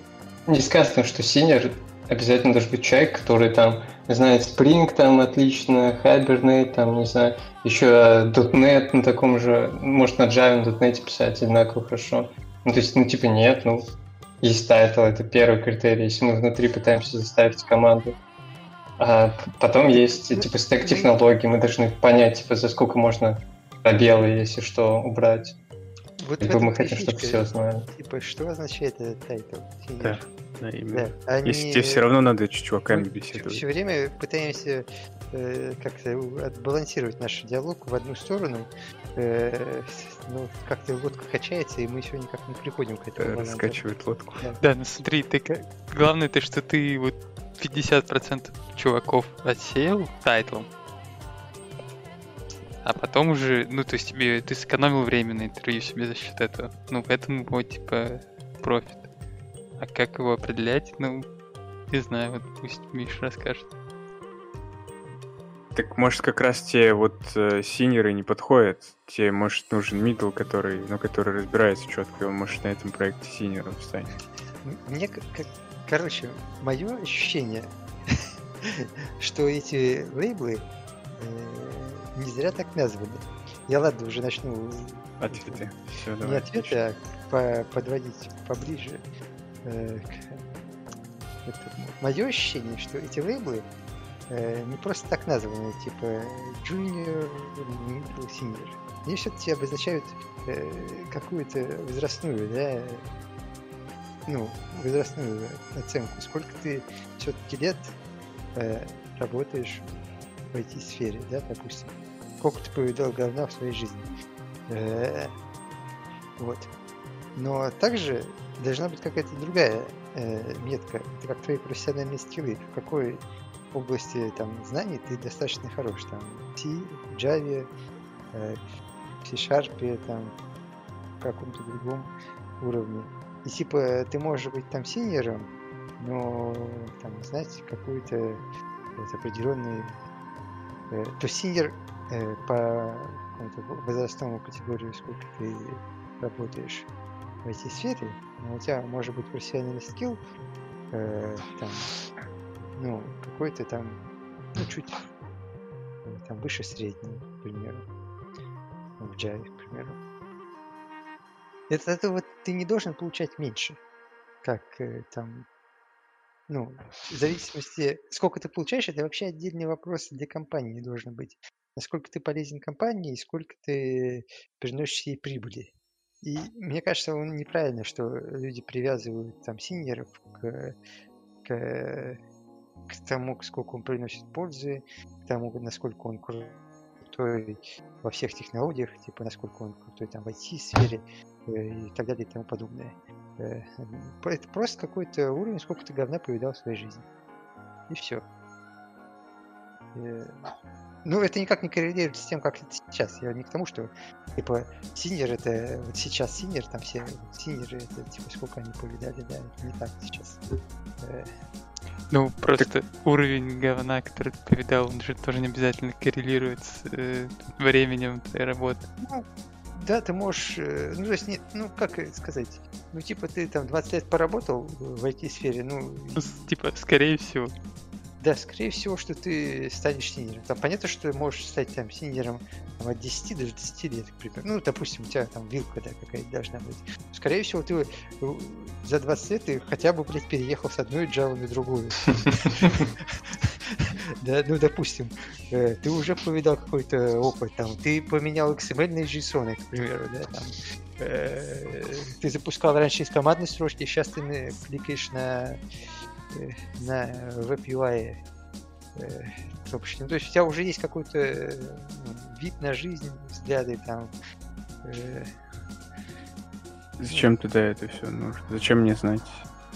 не сказано, что senior обязательно должен быть человек, который там знает Spring там отлично, Hibernate, там, не знаю, еще .NET на таком же, может на Java, на .NET писать одинаково хорошо. Ну, то есть, ну, типа, нет, ну, есть title, это первый критерий, если мы внутри пытаемся заставить команду. А потом есть, типа, стек технологий, мы должны понять, типа, за сколько можно пробелы, если что, убрать. Вот в мы хотим, чтобы все знали. Типа, что означает этот title? Да, да, именно. Да, Если они- тебе все равно надо с чуваками Мы беседовать. все время пытаемся э, как-то отбалансировать наш диалог в одну сторону. Э, ну, как-то лодка качается, и мы еще никак не приходим к этому. балансу. Раскачивает лодку. Да, ну смотри, ты как... Главное то, что ты вот 50% чуваков отсеял title ом, а потом уже, ну, то есть тебе, ты сэкономил время на интервью себе за счет этого. Ну, поэтому вот, типа, профит. А как его определять, ну, не знаю, вот пусть Миша расскажет. Так может как раз те вот э, синеры не подходят. Тебе может нужен middle, который, ну, который разбирается четко, и он может на этом проекте senior ом стать. М- Мне, как, короче, мое ощущение, что эти лейблы э, не зря так названы. Я ладно уже начну Ответы. Все, не давай. ответы, а по- подводить поближе. Э, к этому. Мое ощущение, что эти лейблы э, не просто так названы, типа junior, middle, senior. Они все-таки обозначают э, какую-то возрастную, да, ну, возрастную оценку. Сколько ты все-таки лет э, работаешь в IT-сфере, да, допустим. Сколько ты повидал говна в своей жизни. Э, вот. Но также должна быть какая-то другая э, метка. Как твои профессиональные скиллы. В какой области там знаний ты достаточно хорош. Там C, Java, э, C-Sharp, там каком-то другом уровне. И типа ты можешь быть там синьором, но там знать какую-то вот, определенный... э, то синьор э, по возрастному категорию, сколько ты работаешь в IT-сфере, но у тебя может быть профессиональный скилл, э, там, ну, какой-то там, ну, чуть э, там выше среднего, к примеру, в Java, к примеру. Это, это вот ты не должен получать меньше, как э, там, ну, в зависимости, сколько ты получаешь, это вообще отдельный вопрос для компании должен быть. Насколько ты полезен компании и сколько ты приносишь ей прибыли. И мне кажется, он неправильно, что люди привязывают там синьоров к, к, к тому, сколько он приносит пользы, к тому, насколько он крутой во всех технологиях, типа насколько он крутой там в IT-сфере э, и так далее и тому подобное. Э, Это просто какой-то уровень, сколько ты говна повидал в своей жизни. И все. Ну, это никак не коррелирует с тем, как это сейчас. Я не к тому, что, типа, senior это, вот сейчас senior, там все senior ы, это, типа, сколько они повидали, да, это не так сейчас. Э, Ну, просто уровень говна, который ты повидал, он же тоже не обязательно коррелирует с э, временем твоей работы. Ну, да, ты можешь, э, ну, то есть, нет, ну, как сказать, ну, типа, ты там 20 лет поработал в IT-сфере, ну, Ну, типа, скорее всего. Да, скорее всего, что ты станешь senior ом. Там понятно, что ты можешь стать там senior ом там, от 10 до 20 лет, к примеру. Ну, допустим, у тебя там вилка, да, какая-то должна быть. Скорее всего, ты за 20 лет ты хотя бы, блядь, переехал с одной Java на другую. Да, ну, допустим, э, ты уже повидал какой-то опыт, там, ты поменял XML на JSON, к примеру, да, там, э, ты запускал раньше из командной строчки, сейчас ты кликаешь на, на веб-UI э, кнопочки. Ну, то есть у тебя уже есть какой-то э, ну, вид на жизнь, взгляды там. э, Зачем тогда это все нужно? Зачем мне знать,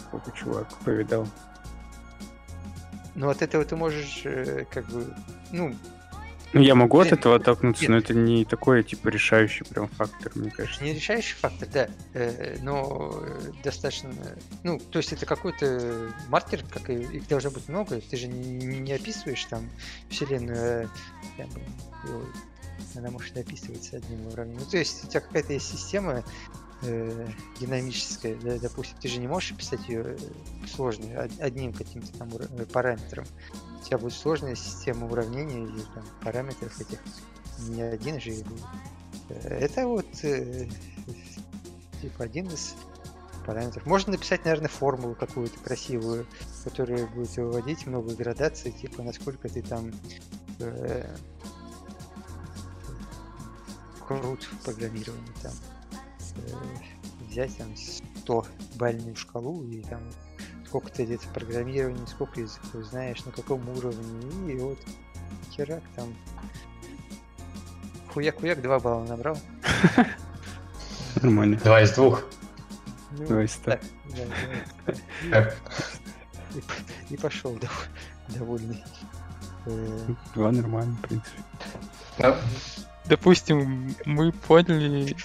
сколько чувак повидал? Ну, от этого ты можешь, э, как бы, ну, Ну, я могу от этого оттолкнуться, нет. но это не такой, типа, решающий прям фактор, мне кажется. не решающий фактор, да, э, но э, достаточно, ну, то есть это какой-то маркер, как и их должно быть много, ты же не, описываешь там вселенную, его- она может описываться одним уровнем. Ну, то есть у тебя какая-то есть система, э, динамическая, да, допустим, ты же не можешь писать ее сложную од- одним каким-то там э, параметром. У тебя будет сложная система уравнений или там параметров этих. Не один же будет. Э, Это вот э, типа один из параметров. Можно написать, наверное, формулу какую-то красивую, которая будет выводить много градаций, типа насколько ты там э, крут в программировании там э, взять там 100 бальную шкалу и там сколько ты где-то программирования, сколько языков знаешь, на каком уровне, и вот херак там хуяк-хуяк 2 балла набрал. Нормально. Два из двух. Ну, ста. да, да. Как? И, пошел довольный. Э, Два нормально, в принципе. Допустим, мы поняли,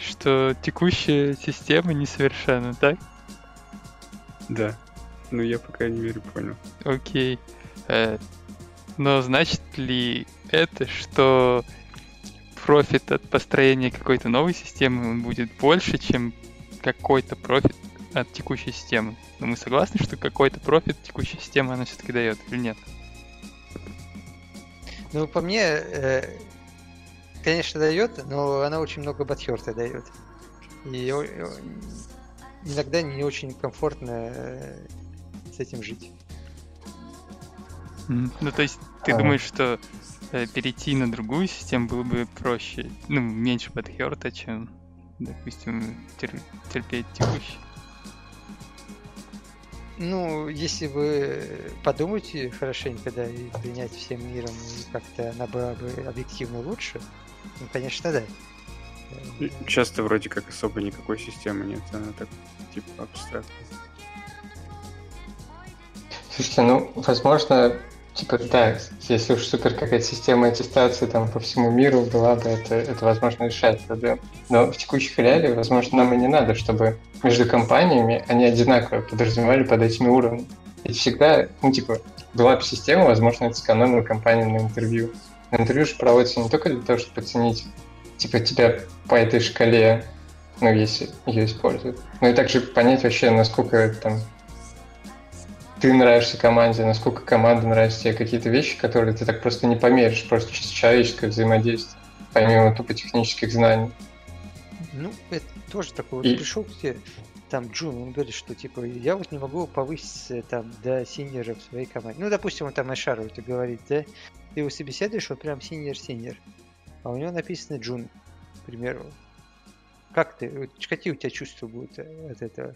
что текущая система несовершенна, так? Да. Ну, я, по крайней мере, понял. Окей. Э, Но значит ли это, что профит от построения какой-то новой системы он будет больше, чем какой-то профит от текущей системы? Но мы согласны, что какой-то профит текущая система она все-таки дает или нет? Ну, по мне, э, конечно, дает, но она очень много butthurt а дает. И иногда не очень комфортно э, с этим жить. Ну, то есть ты А. думаешь, что э, перейти на другую систему было бы проще, ну, меньше подхерта, чем, допустим, тер- терпеть текущий? Ну, если вы подумаете хорошенько, да, и принять всем миром, как-то она была бы объективно лучше, ну, конечно, да. Часто вроде как особо никакой системы нет, она так, типа, абстрактная. Слушайте, ну, возможно, типа, да, если уж супер какая-то система аттестации там по всему миру была бы, это, это возможно, решает проблему. Но в текущих реалиях, возможно, нам и не надо, чтобы между компаниями они одинаково подразумевали под этими уровнями. Ведь всегда, ну, типа, была бы система, возможно, это сэкономила компания на интервью. Интервью же проводится не только для того, чтобы оценить, типа, тебя по этой шкале, ну, если ее используют, но и также понять вообще, насколько там ты нравишься команде, насколько команда нравится тебе, какие-то вещи, которые ты так просто не померишь, просто чисто человеческое взаимодействие, помимо тупо технических знаний. Ну, это тоже такой. Вот И- пришел к тебе, там, Джун, он говорит, что, типа, я вот не могу повыситься, там, до синьора в своей команде. Ну, допустим, он там Айшару это говорит, да? Ты его собеседуешь, вот прям синьор-синьор. А у него написано Джун, к примеру. Как ты, какие у тебя чувства будут э, от этого?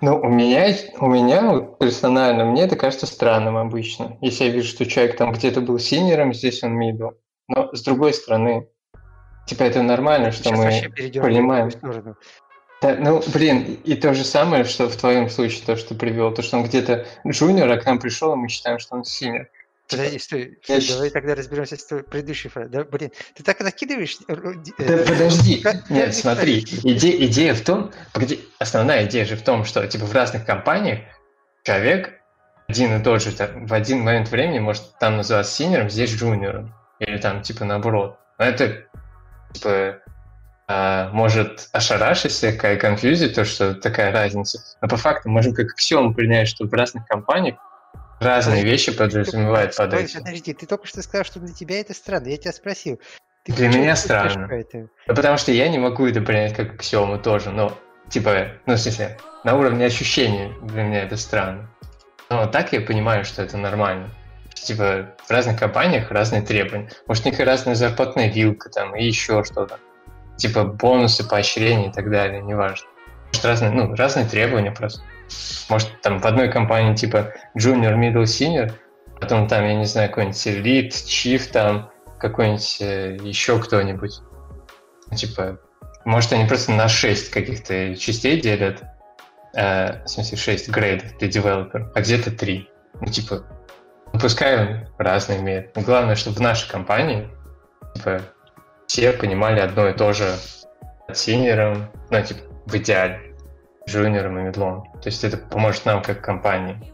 Ну, у меня, у меня вот персонально, мне это кажется странным обычно. Если я вижу, что человек там где-то был senior ом, здесь он middle. Но с другой стороны, типа это нормально, что Сейчас мы понимаем. Да, ну, блин, и то же самое, что в твоем случае, то, что ты привел, то, что он где-то junior, а к нам пришел, и мы считаем, что он senior. Подожди, стой, я стой, давай щ- тогда разберемся с той предыдущей фразой. Да, блин, ты так накидываешь... э, Да э, подожди, нет, смотри, сказать? иде- идея в том, погоди, основная идея же в том, что типа в разных компаниях человек один и тот же в один момент времени может там называться синером, здесь джуниором, или там типа наоборот. Но это типа а, может ошарашить слегка и конфьюзить то, что такая разница. Но по факту можем как аксиому принять, что в разных компаниях разные Подожди, вещи подразумевают под этим. Подожди, ты только что сказал, что для тебя это странно. Я тебя спросил. Ты Для меня странно. Ну, потому что я не могу это принять как аксиому тоже, но, типа, ну, в смысле, на уровне ощущений для меня это странно. Но так я понимаю, что это нормально. Что, Типа, в разных компаниях разные требования. Может, у них и разная зарплатная вилка там, и еще что-то. Типа, бонусы, поощрения и так далее, неважно. Может, разные, ну, разные требования просто. Может, там в одной компании, типа, junior, middle, senior, потом там, я не знаю, какой-нибудь lead, chief, там, какой-нибудь э, еще кто-нибудь. Типа, может, они просто на 6 каких-то частей делят, э, в смысле 6 грейдов для девелопера, а где-то 3. Ну, типа, ну, пускай он разный имеет. Но главное, чтобы в нашей компании, типа, все понимали одно и то же от senior ом, ну, типа, в идеале, junior ом и middle ом. То есть это поможет нам как компании.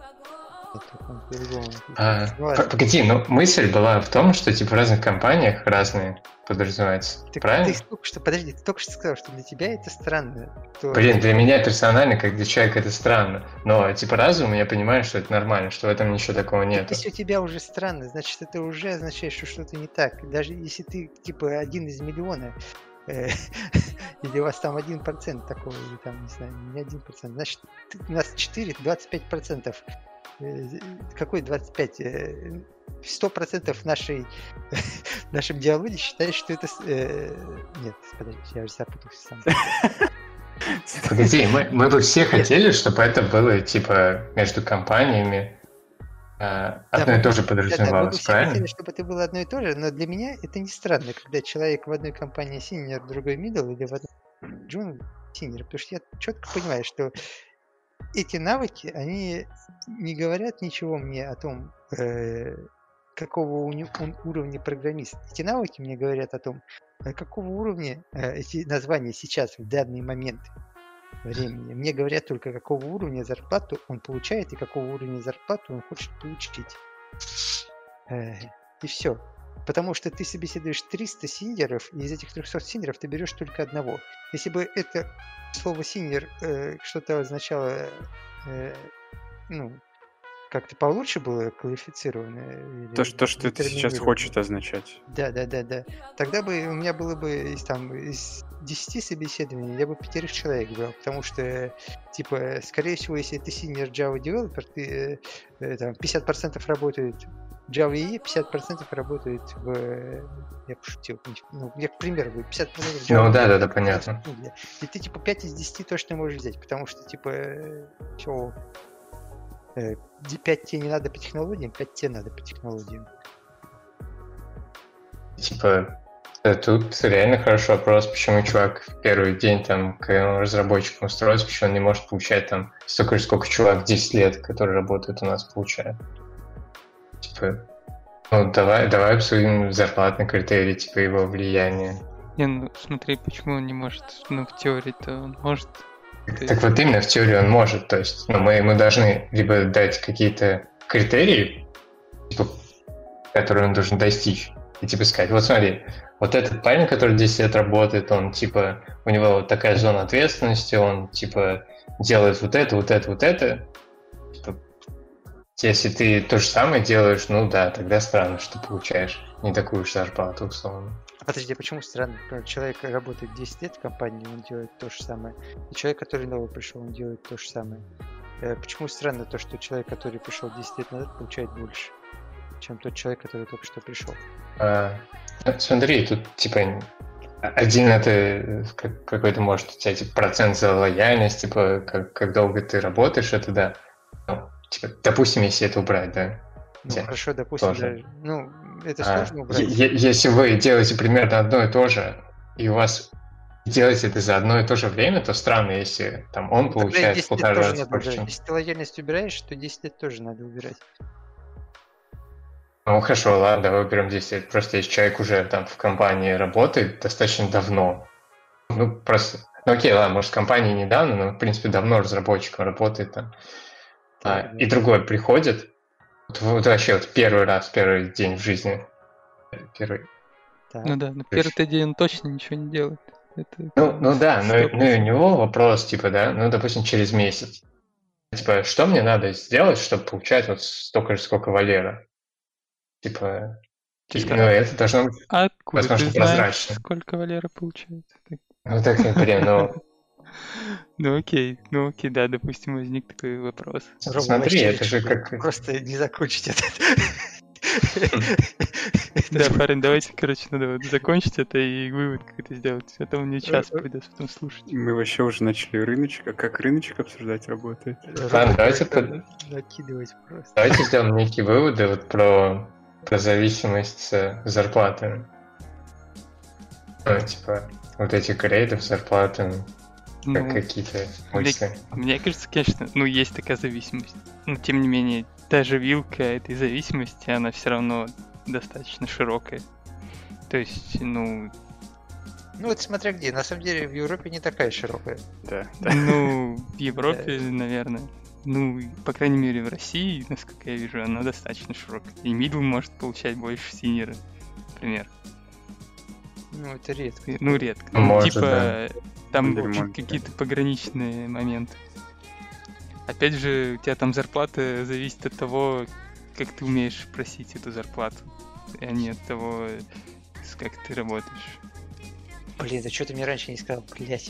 А, погоди, ну мысль была в том, что типа в разных компаниях разные подразумевается. Так Правильно? ты только что, подожди, ты только что сказал, что для тебя это странно. то- Блин, для меня персонально, как для человека, это странно. Но типа разум, я понимаю, что это нормально, что в этом ничего такого нет. Если у тебя уже странно, значит, это уже означает, что что-то не так. Даже если ты, типа, один из миллиона, или у вас там один процент такого, или там, не знаю, не один процент, значит, ты- у нас 4, 25 процентов. Какой 25? Э, Сто процентов нашей, в нашем диалоге считает, что это... э, Нет, подожди, я уже запутался сам. Погоди, мы, мы бы все хотели, чтобы это было типа между компаниями а, одно и то же Да, да, подразумевалось, все хотели, правильно? чтобы это было одно и то же, но для меня это не странно, когда человек в одной компании синер, в другой middle или в одной джун синер, потому что я четко понимаю, что эти навыки, они не говорят ничего мне о том, э, какого у него- он уровня программист. Эти навыки мне говорят о том, э, какого уровня э, эти названия сейчас, в данный момент времени. Мне говорят только, какого уровня зарплату он получает и какого уровня зарплату он хочет получить. И все. Потому что ты собеседуешь 300 синьоров, и из этих 300 синьоров ты берешь только одного. Если бы это слово синьор э, что-то означало, э, ну, как-то получше было квалифицировано. или То, что, то, что это сейчас хочет означать. Да, да, да, да. Тогда бы у меня было бы из, там, из 10 собеседований, я бы пятерых человек брал, потому что, типа, скорее всего, если ты senior Java developer, ты э, э, там 50% работает в Java EE, 50% работает в... э, Я пошутил. Ну, я, к примеру, говорю, 50% в Java Ну да, да, да, понятно. ну. И ты, типа, 5 из 10 точно можешь взять, потому что, типа, все... 5 тебе не надо по технологиям, 5 тебе надо по технологиям. Типа, э, тут реально хороший вопрос, почему чувак в первый день, там, когда он разработчиком устроится, почему он не может получать там столько же, сколько чувак 10 лет, который работает у нас, получает. Типа, ну, давай, давай обсудим зарплатный критерий, типа, его влияние. Не, ну смотри, почему он не может. Ну, в теории-то он может. То Так вот именно в теории он может, то есть ну, мы ему должны либо дать какие-то критерии, типа, которые он должен достичь, и типа сказать, вот смотри, вот этот парень, который 10 лет работает, он типа, у него вот такая зона ответственности, он типа делает вот это, вот это, вот это. Типа, если ты то же самое делаешь, ну да, тогда странно, что получаешь не такую же зарплату, условно. Подожди, почему странно? Человек работает 10 лет в компании, он делает то же самое. И человек, который новый пришел, он делает то же самое. Э, Почему странно то, что человек, который пришел 10 лет назад, получает больше, чем тот человек, который только что пришел? А, смотри, тут типа один это как- какой-то может у тебя типа, процент за лояльность, типа как, как долго ты работаешь, это да. Ну, типа, допустим, если это убрать, да. Ну, хорошо, допустим, тоже. даже- ну, это А, сложно убрать. если вы делаете примерно одно и то же, и у вас делаете это за одно и то же время, то странно, если там он Ну, тогда получает 10 в лет полтора раза больше, чем... Если ты лояльность убираешь, то 10 лет тоже надо убирать. Ну хорошо, ладно, давай уберем 10 лет. Просто если человек уже там в компании работает достаточно давно, ну просто, ну окей, ладно, может в компании недавно, но в принципе давно разработчиком работает там. А, Так, и другой приходит, вот, вот вообще вот первый раз, первый день в жизни, первый, так. Ну да, на первый день он точно ничего не делает. Это ну, ну да, но, ну и у него вопрос, типа, да, ну, допустим, через месяц. Типа, что мне надо сделать, чтобы получать вот столько же, сколько Валера? Типа, Чисто. ну, это должно быть, откуда возможно, ты знаешь, прозрачно. сколько Валера получает? Ну, так, блин, ну, Ну окей, ну окей, да, допустим, возник такой вопрос. Рома, смотри, это же как... Просто не закончить этот. Да, парень, давайте, короче, надо вот закончить это и вывод какой-то сделать. А то мне час придется потом слушать. Мы вообще уже начали рыночек. А как рыночек обсуждать работает? Ладно, давайте накидывать просто. Давайте сделаем некие выводы вот про, про зависимость с зарплатами. Ну, типа, вот этих грейдов, зарплаты, как Ну, какие-то мне, мысли. мне кажется, конечно, ну, есть такая зависимость. Но, тем не менее, даже вилка этой зависимости, она все равно достаточно широкая. То есть, ну, Ну, это смотря где. На самом деле в Европе не такая широкая. Да, да. ну, в Европе, наверное. Ну, по крайней мере, в России, насколько я вижу, она достаточно широкая. И мидл может получать больше синера, например. Ну, это редко. Ну, редко. Ну, может, типа, да. там Monkey, какие-то пограничные моменты. Опять же, у тебя там зарплата зависит от того, как ты умеешь просить эту зарплату, а не от того, с- как ты работаешь. Блин, да что ты мне раньше не сказал, блядь.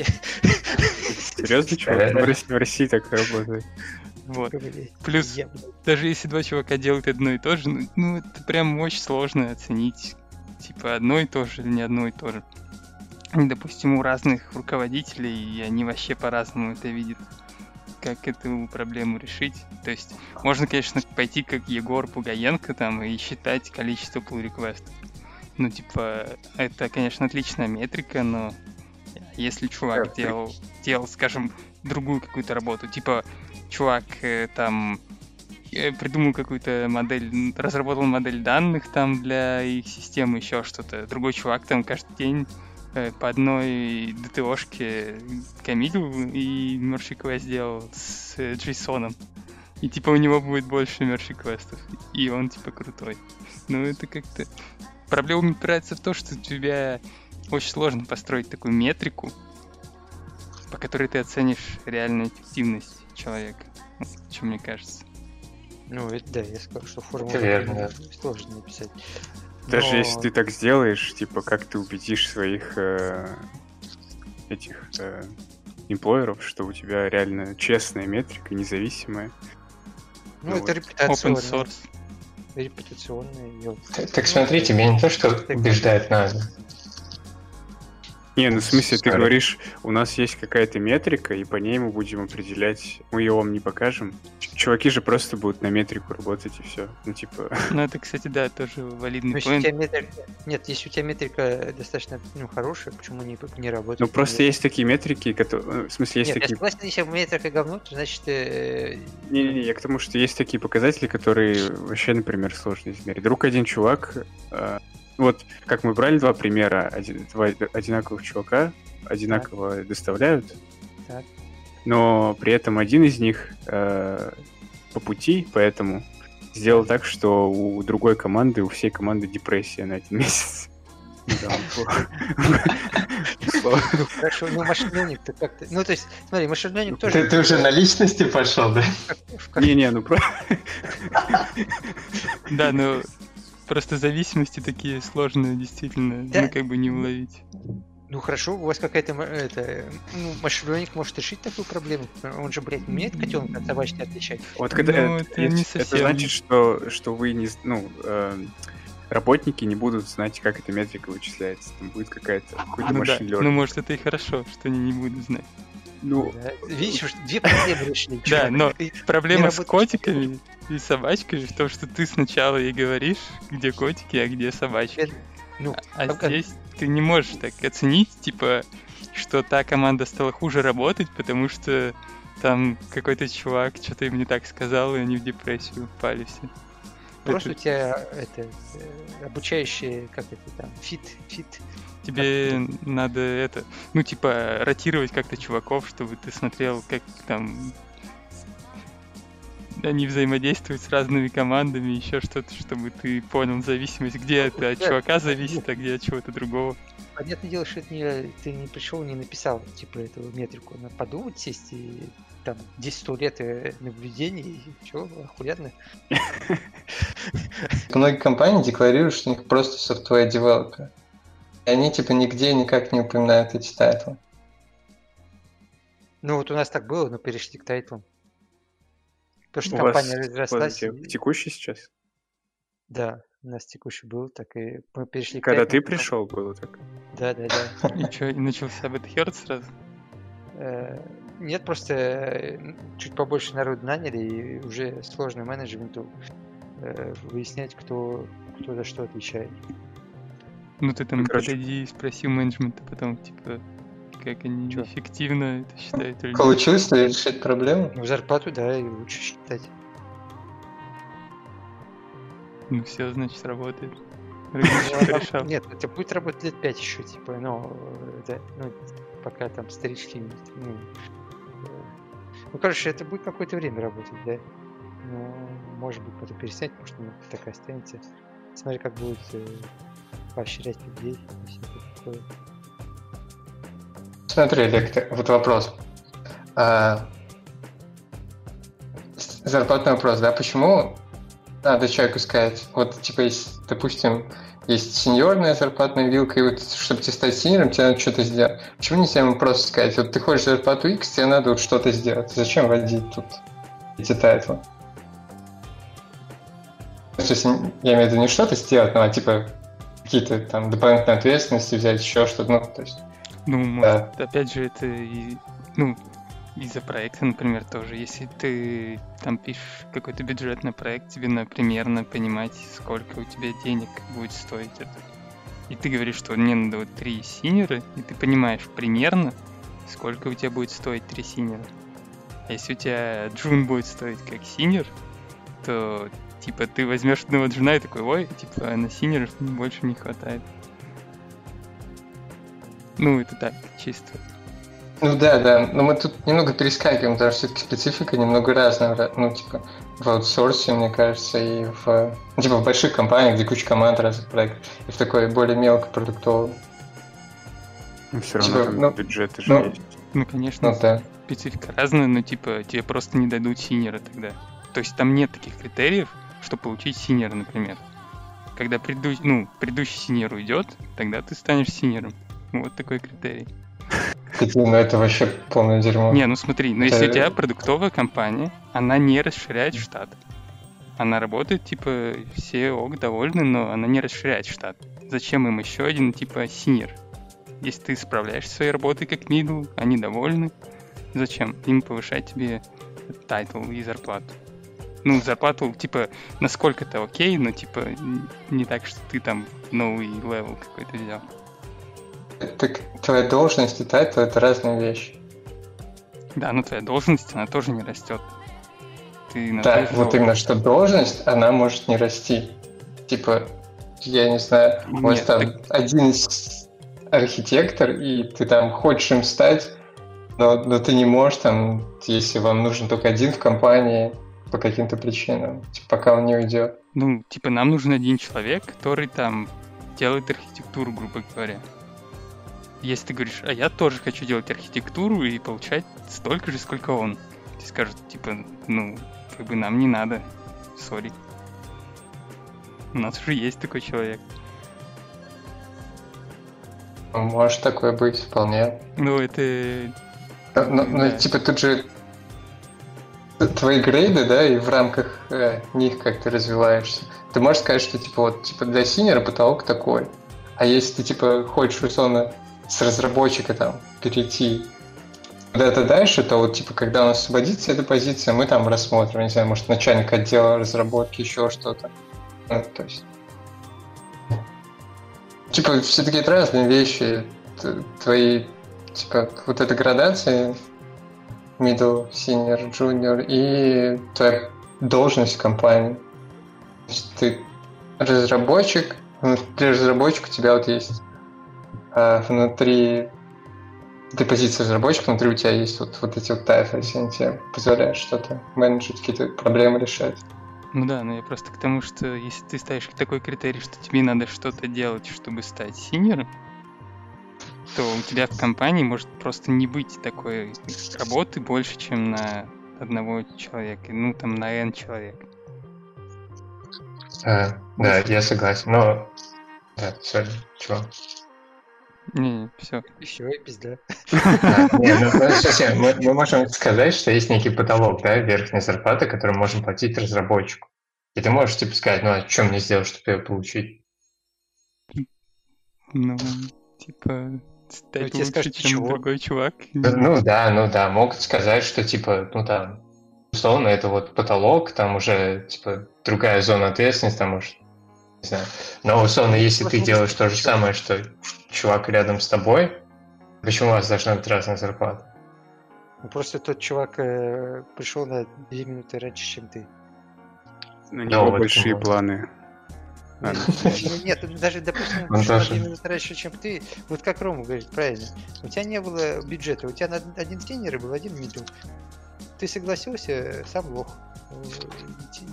Серьезно, чувак? В России, в России так работает. Вот. Плюс, даже если два чувака делают одно и то же, ну, ну, это прям очень сложно оценить, типа, одно и то же или не одно и то же. Допустим, у разных руководителей, и они вообще по-разному это видят, как эту проблему решить. То есть, можно, конечно, пойти как Егор Пугаенко там и считать количество pull реквестов Ну, типа, это, конечно, отличная метрика, но если чувак делал, делал, скажем, другую какую-то работу, типа, чувак э, там придумал какую-то модель, разработал модель данных там для их системы, еще что-то. Другой чувак там каждый день э, по одной DTO-шке коммитил и merge request сделал с э, JSON. И типа у него будет больше merge квестов. И он типа крутой. Ну это как-то... Проблема упирается в то, что у тебя очень сложно построить такую метрику, по которой ты оценишь реальную эффективность человека. Ну, Что мне кажется. Ну, это да, я сказал, что формулу верно, сложно написать. Даже Но- если ты так сделаешь, типа, как ты убедишь своих э, этих э, эмплойеров, что у тебя реально честная метрика, независимая. Ну, ну это вот. репутационно. Open source. Вот. Так, так смотри, тебе не то, что убеждать надо. Не, ну в смысле, ты говоришь, у нас есть какая-то метрика, и по ней мы будем определять, мы ее вам не покажем. Чуваки же просто будут на метрику работать и все. Ну, типа, Ну это, кстати, да, тоже Ну, валидный если у поинт. тебя метрика... Нет, если у тебя метрика достаточно ну, хорошая, почему не, не работать? ну просто есть такие метрики, которые, в смысле, есть Нет, я такие согласен, если метрика говно, то значит... э, Не-не-не, я к тому, что есть такие показатели, которые вообще, например, сложно измерить. Друг один чувак, э, вот как мы брали два примера, один- два одинаковых чувака, одинаково доставляют, Так. но при этом один из них э, по пути, поэтому сделал так, что у другой команды, у всей команды депрессия на один месяц. Ну. Ну, хорошо, ну, машин learning-то как-то... Ну, то есть, смотри, машин learning тоже... Ты, ты уже на личности пошел, да? Не-не, ну про... Да, но просто зависимости такие сложные, действительно, Да. ну как бы не уловить. Ну, хорошо, у вас какая-то... Это, ну, машин learning может решить такую проблему. Он же, блядь, умеет котенка от собачки отличать. Вот когда Ну, это, это не это совсем. значит, что, что вы не, ну, эм, работники не будут знать, как эта метрика вычисляется. Там будет какая-то какой-то Ну да, машин ну может это и хорошо, что они не будут знать. Ну, Да. Видишь, уж две проблемы решили. Да, но Проблема с котиками и собачками в том, что ты сначала ей говоришь, где котики, а где собачки. Ну, А как- здесь ты не можешь так оценить, типа, что та команда стала хуже работать, потому что там какой-то чувак что-то им не так сказал, и они в депрессию упали все. Просто у Это тебя это э, обучающие, как это там, fit, fit. Тебе надо это, ну, типа, ротировать как-то чуваков, чтобы ты смотрел, как там они взаимодействуют с разными командами, еще что-то, чтобы ты понял зависимость, где это от Да, чувака зависит, а где от чего-то другого. Понятное дело, что это не, ты не пришел, не написал, типа, эту метрику. Надо подумать, сесть и там 10-100 лет э, наблюдений, и что, охуенно. Многие компании декларируют, что у них просто software developer. И они типа нигде никак не упоминают эти title ы. Ну, вот у нас так было, но перешли к title ам. Потому что у вас компания разрослась. подождите, и- текущий сейчас? Да, у нас текущий был, так и мы перешли к Когда ты пришел, было так. Да, да, да. И что, начался butthurt сразу? Э, Нет, просто э, чуть побольше народу наняли, и уже сложно менеджменту э, выяснять, кто, кто за что отвечает. Ну ты там Ну, короче. подойди и спроси у менеджмента потом, типа, как они Чё? эффективно это считают или. Получилось ли решить проблему? Ну, зарплату, да, и лучше считать. Ну все, значит, работает. Ну. Нет, это будет работать лет 5 еще, типа, но э, да, ну, пока там старички, ну, Ну, короче, это будет какое-то время работать, да? Ну, может быть, потом перестанет, потому что ну, так останется. Смотри, как будет э, поощрять людей и все такое. Смотри, Олег, вот вопрос. А, зарплатный вопрос, да? Почему надо человеку сказать, вот, типа, есть, допустим, есть senior ная зарплатная вилка, и вот, чтобы тебе стать senior ом, тебе надо что-то сделать. Почему нельзя ему просто сказать, вот ты хочешь зарплату X, тебе надо вот что-то сделать. Зачем вводить тут эти title ы? То есть, я имею в виду не что-то сделать, но, а, типа, какие-то там дополнительные ответственности взять, еще что-то, ну, то есть... Ну, может, опять же, это и, ну, из-за проекта, например, тоже. Если ты там пишешь какой-то бюджет на проект, тебе надо примерно понимать, сколько у тебя денег будет стоить это. И ты говоришь, что мне надо вот три senior а, и ты понимаешь примерно, сколько у тебя будет стоить три senior а. А если у тебя джун будет стоить как senior, то типа ты возьмешь одного джуна и такой, ой, типа на senior ов больше не хватает. Ну, это так, чисто. Ну да, да, но мы тут немного перескакиваем, потому что все-таки специфика немного разная, ну типа в аутсорсе, мне кажется, и в, ну, типа в больших компаниях, где куча команд разных проектов, и в такой более мелко продуктовой. Ну, все равно типа, там ну, бюджеты же ну, есть. Ну, конечно, ну, да. специфика разная, но типа тебе просто не дадут senior а тогда. То есть там нет таких критериев, чтобы получить senior а, например. Когда преду... ну, предыдущий senior уйдет, тогда ты станешь senior ом. Вот такой критерий. Ну это вообще полное дерьмо. Не, ну смотри, ну если у тебя продуктовая компания, она не расширяет штат. Она работает, типа, все ок, довольны, но она не расширяет штат. Зачем им еще один, типа, senior? Если ты справляешься своей работой как middle, они довольны. Зачем? Им повышать тебе title и зарплату. Ну, зарплату, типа, насколько-то окей, но, типа, не так, что ты там новый level какой-то взял. Так твоя должность и title это разные вещи. Да, но твоя должность, она тоже не растет. Ты на да, вот именно, что должность, она может не расти. Типа, я не знаю, Нет, может там так... один архитектор, и ты там хочешь им стать, но, но ты не можешь там, если вам нужен только один в компании по каким-то причинам, типа, пока он не уйдет. Ну, типа, нам нужен один человек, который там делает архитектуру, грубо говоря если ты говоришь, а я тоже хочу делать архитектуру и получать столько же, сколько он, тебе скажут, типа, ну, как бы нам не надо, сори. У нас уже есть такой человек. Может такое быть, вполне. Ну, это... Ну, ну, ну да. типа, тут же твои грейды, да, и в рамках э, них как ты развиваешься. Ты можешь сказать, что, типа, вот, типа, для синера потолок такой. А если ты, типа, хочешь, условно, с разработчика там перейти куда-то дальше, то вот типа когда у нас освободится эта позиция, мы там рассмотрим, не знаю, может начальник отдела разработки, еще что-то. Ну, то есть типа все-таки это разные вещи. Твои типа вот эта градация middle, senior, junior и твоя должность в компании. Есть ты разработчик, внутри разработчика у тебя вот есть а внутри этой позиции разработчика, внутри у тебя есть вот, вот эти вот тайфы, если они тебе позволяют что-то менеджить, какие-то проблемы решать. Ну да, но я просто к тому, что если ты ставишь такой критерий, что тебе надо что-то делать, чтобы стать синером, то у тебя в компании может просто не быть такой работы больше, чем на одного человека, ну там на N человек. А, да, я согласен, но... Да, сори, чего? Не, все. Все, и пизда. Не, ну, совсем, мы, мы можем сказать, что есть некий потолок, да, верхняя зарплата, которую можем платить разработчику. И ты можешь, типа, сказать, ну, а что мне сделать, чтобы ее получить? Ну, типа, стать лучше, скажут, чем чего? другой чувак. Ну да, ну да, могут сказать, что, типа, ну там, условно, это вот потолок, там уже, типа, другая зона ответственности, там, может, не знаю. Но, условно, если ты делаешь то же самое, что чувак рядом с тобой, почему у вас должна быть разная зарплата? Ну, просто тот чувак э, пришел на 2 минуты раньше, чем ты. На него no, большие вот. планы. Ну, нет, даже, допустим, на 2 минуты раньше, чем ты. Вот как Рома говорит, правильно. У тебя не было бюджета, у тебя один senior был, один middle. ты согласился, сам лох. Э,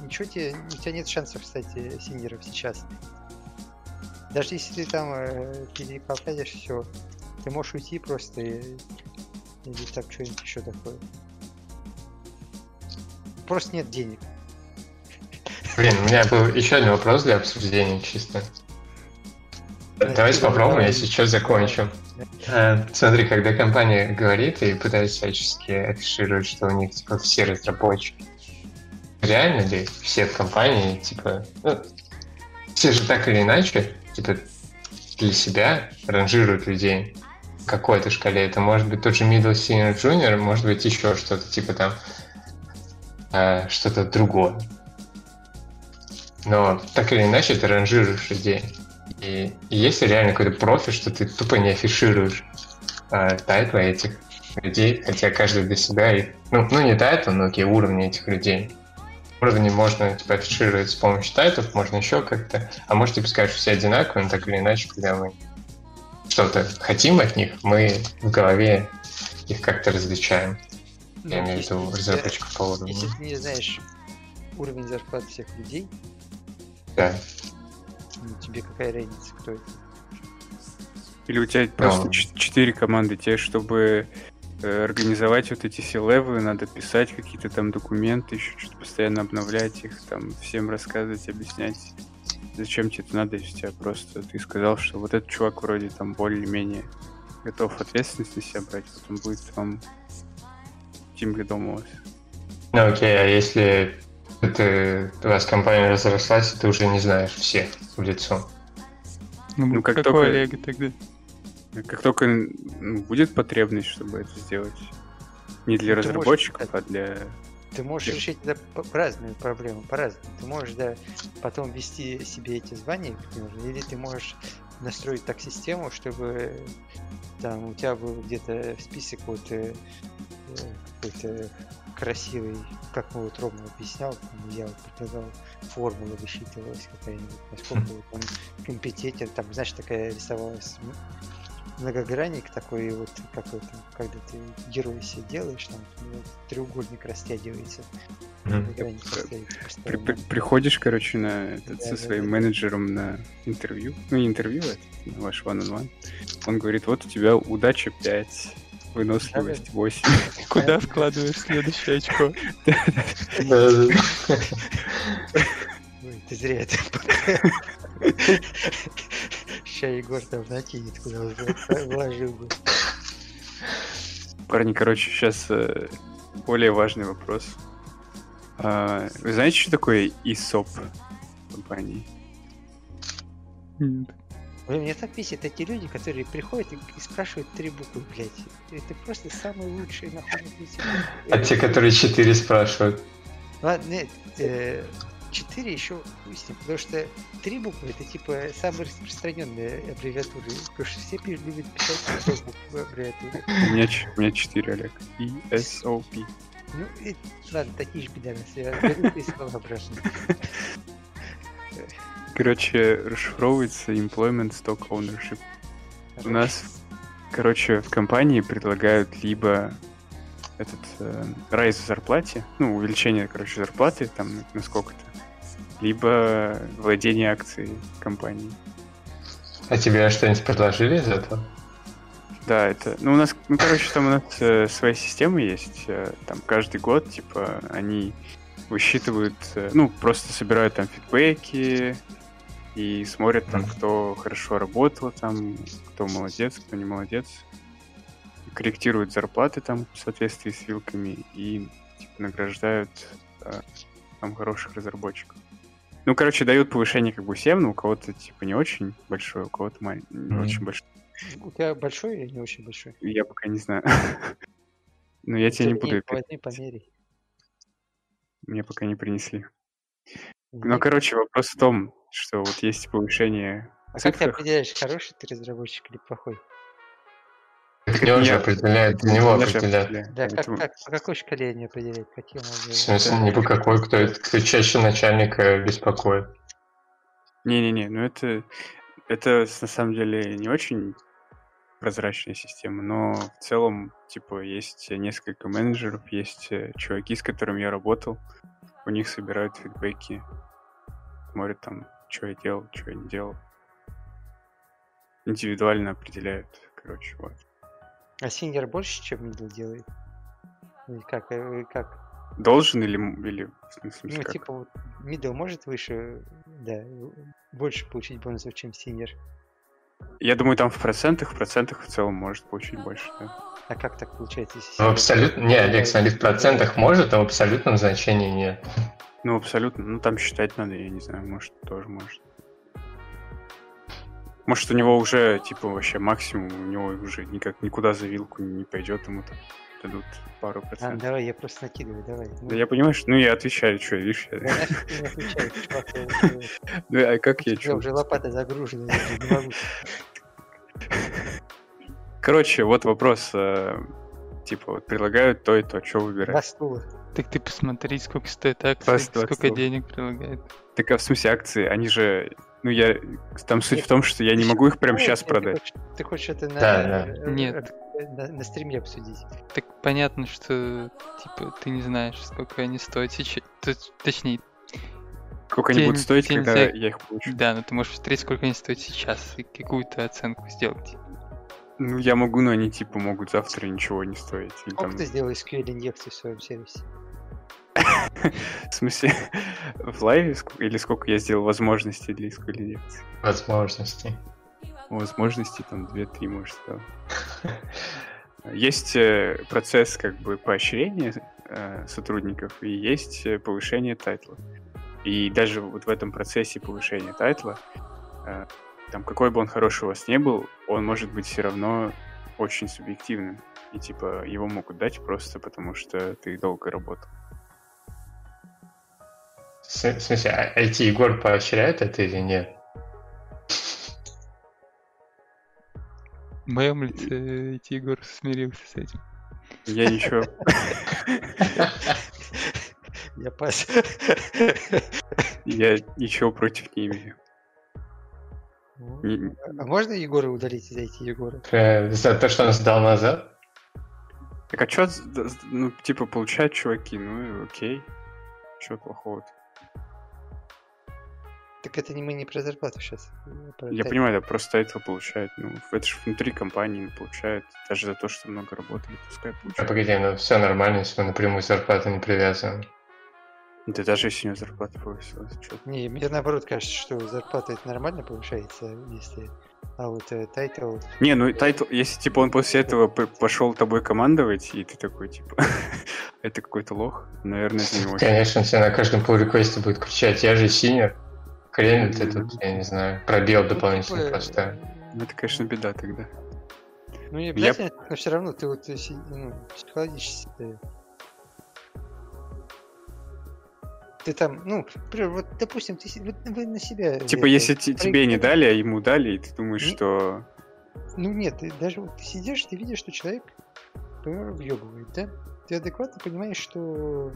Ничего тебе, у тебя нет шансов стать э, senior ом сейчас. Даже если ты там э, перепопадешь, все, ты можешь уйти просто и, или так что-нибудь еще такое. Просто нет денег. Блин, у меня был еще один вопрос для обсуждения чисто. Давайте попробуем, если что, закончим. Э, Смотри, когда компания говорит и пытается всячески афишировать, что у них типа все разработчики, реально ли все в компании, типа, ну, все же так или иначе, типа, для себя ранжируют людей какой-то шкале. Это может быть тот же middle, senior, junior, может быть еще что-то, типа там, э, что-то другое. Но так или иначе ты ранжируешь людей. И, и есть ли реально какой-то профит, что ты тупо не афишируешь э, title ы этих людей, хотя каждый для себя их... Ну, ну не title, но какие уровни этих людей. Уровни можно типа, афишировать с помощью title ов, можно еще как-то. А может, типа, что все одинаковые, но так или иначе, когда мы что-то хотим от них, мы в голове их как-то различаем. Я Ну, имею в если виду разработчиков по уровню. Если ты не знаешь уровень зарплат всех людей, Да. ну, тебе какая разница, кто это? Или у тебя просто Ну. ч- четыре команды, тебе, чтобы э, организовать вот эти все левы, надо писать какие-то там документы, еще что-то постоянно обновлять их, там всем рассказывать, объяснять. Зачем тебе это надо, если тебя просто ты сказал, что вот этот чувак вроде там более-менее готов ответственность на себя брать, вот он будет вам тем лидом у вас. Ну окей, а если ты, у вас компания разрослась, и ты уже не знаешь всех в лицо. Ну, как какой только- Олега тогда? Как только ну, будет потребность, чтобы это сделать, не для Ну, можешь разработчиков, сказать. а для... Ты можешь Нет. решить по- разные проблемы, по-разному. Ты можешь, да, потом ввести себе эти звания, или ты можешь настроить так систему, чтобы там у тебя был где-то список вот э, э, какой-то красивый, как мы вот Рома объяснял, я вот предлагал, формула высчитывалась какая-нибудь, насколько вот он компетентен, там, знаешь, такая рисовалась многогранник такой, вот как вот, когда ты герой себе делаешь, там вот треугольник растягивается, При- при- приходишь, короче, на этот, Да, со да, своим да. менеджером на интервью, ну не интервью, это на ваш one on one. Он говорит, вот у тебя удача 5, выносливость 8. Куда вкладываешь следующее очко? Ой, ты зря это Ща Егор там накинет, куда вложил бы. Парни, короче, сейчас более важный вопрос. А, Вы знаете, что такое в компании? Нет. Блин, мне так бесит эти люди, которые приходят и, и спрашивают три буквы, блядь. Это просто самые лучшие нахуй. А те, которые четыре спрашивают. Ладно, нет, э, четыре еще ним, потому что три буквы это типа самые распространенные аббревиатуры, потому что все любят писать по буквы аббревиатуры. У меня, ч- у меня 4, Олег. ESOP. Ну, и, ладно, такие же пидорасы, я беру и слова обратно. Короче, расшифровывается Employment Stock Ownership. У нас, короче, в компании предлагают либо этот э, райз в зарплате, ну, увеличение, короче, зарплаты там на сколько-то, либо владение акцией компании. А тебе что-нибудь предложили из этого? Да, это, ну, у нас, ну, короче, там у нас э, своя система есть, э, там каждый год, типа, они высчитывают, э, ну, просто собирают там фидбэки и смотрят там, кто хорошо работал там, кто молодец, кто не молодец. Корректируют зарплаты там в соответствии с вилками и типа, награждают э, там хороших разработчиков. Ну, короче, дают повышение как бы всем, но у кого-то типа не очень большое, у кого-то маль- не Мгм. очень большое. У тебя большой или не очень большой? Я пока не знаю. Но я тебе не буду... Возьми, померяй. Мне пока не принесли. Ну, Ну, короче, вопрос в том, что вот есть повышение А как ты определяешь, хороший ты разработчик или плохой? Так не он же определяет, для него определяет. Да, как, как, по какой шкале они определяют? Каким В смысле, не по какой, кто, кто чаще начальника беспокоит. Не-не-не, ну это... Это на самом деле не очень прозрачная система, но в целом, типа, есть несколько менеджеров, есть э, чуваки, с которыми я работал, у них собирают фидбэки, смотрят там, что я делал, что я не делал. Индивидуально определяют, короче, вот. А синьор больше, чем мидл делает? Или как, э, как? Должен или, или в смысле, Ну, как? типа, вот мидл может выше, да, больше получить бонусов, чем синьор. Я думаю, там в процентах, в процентах в целом может получить больше, да. А как так получается, если Ну, абсолютно... Не, Олег, смотри, в процентах может, а в абсолютном значении нет. Ну, абсолютно. Ну, там считать надо, я не знаю, может, тоже может. Может, у него уже, типа, вообще максимум, у него уже никак никуда за вилку не пойдет, ему там дадут пару А, процентов. давай, я просто накидываю, давай. Да я понимаю, что... Ну, я отвечаю, что, видишь, я- Да нафиг ты не отвечаешь, чувак, Да, а как я чё? уже лопата загружена, я не могу. Короче, вот вопрос. э, Типа, вот предлагают то и то, что Два выбирать? стула. Так ты посмотри, сколько стоит двадцать сколько долларов. денег предлагает. Так а в смысле акции, они же... Ну, я... Там суть в том, что я не Ты могу их прямо сейчас ты продать. хочешь- Ты хочешь это на, Да, да. э, Нет. э, на, на стриме обсудить? Так понятно, что типа ты не знаешь, сколько они стоят сейчас. Точнее, Сколько они будут стоить, когда за- я их получу? да, но ты можешь посмотреть, сколько они стоят сейчас, и какую-то оценку сделать. Ну, я могу, но они, типа, могут завтра ничего не стоить. Сколько там... ты сделал SQL инъекций в своем сервисе? В смысле, в лайве? Или сколько я сделал возможностей для SQL инъекции? Возможности. Возможностей там 2-3, может, сказал. Есть э, процесс как бы поощрения э, сотрудников и есть э, повышение title а. И даже вот в этом процессе повышения title а, там какой бы он хороший у вас не был, он может быть все равно очень субъективным. И типа его могут дать просто потому, что ты долго работал. В смысле, а IT Егор поощряет это или нет? В моем лице идти Егор смирился с этим. Я ничего... Я пас. Я ничего против не имею. А можно Егора удалить из IT Егора? Э, За то, что он сдал назад? Так а что, ну, типа, получают чуваки, ну и окей. Чего плохого-то? Так это не мы не про зарплату сейчас. Я понимаю, да, просто этого получают. Ну, это же внутри компании получают. Даже за то, что много работали, пускай А получают. погоди, ну все нормально, если мы напрямую зарплату не привязываем. Да даже если у него зарплата повысилась, что Не, мне наоборот кажется, что зарплата это нормально повышается, если... А вот э, title... Не, ну title, если типа он после этого пошел тобой командовать, и ты такой, типа, это какой-то лох, наверное, это не очень. Конечно, все на каждом pull реквесте будет кричать, я же синер. Ты тут, я не знаю, пробел ну, дополнительный поставил. Ну, это, конечно, беда тогда. Ну, не Я- но все равно ты вот ну, психологически... ты- там, ну, например, вот, допустим, ты, вот вы на себя... Типа, это, если те- тебе не дали, а ему дали, и ты думаешь, Не- что... Ну нет, ты даже вот ты сидишь, ты видишь, что человек, например, въебывает, да? Ты адекватно понимаешь, что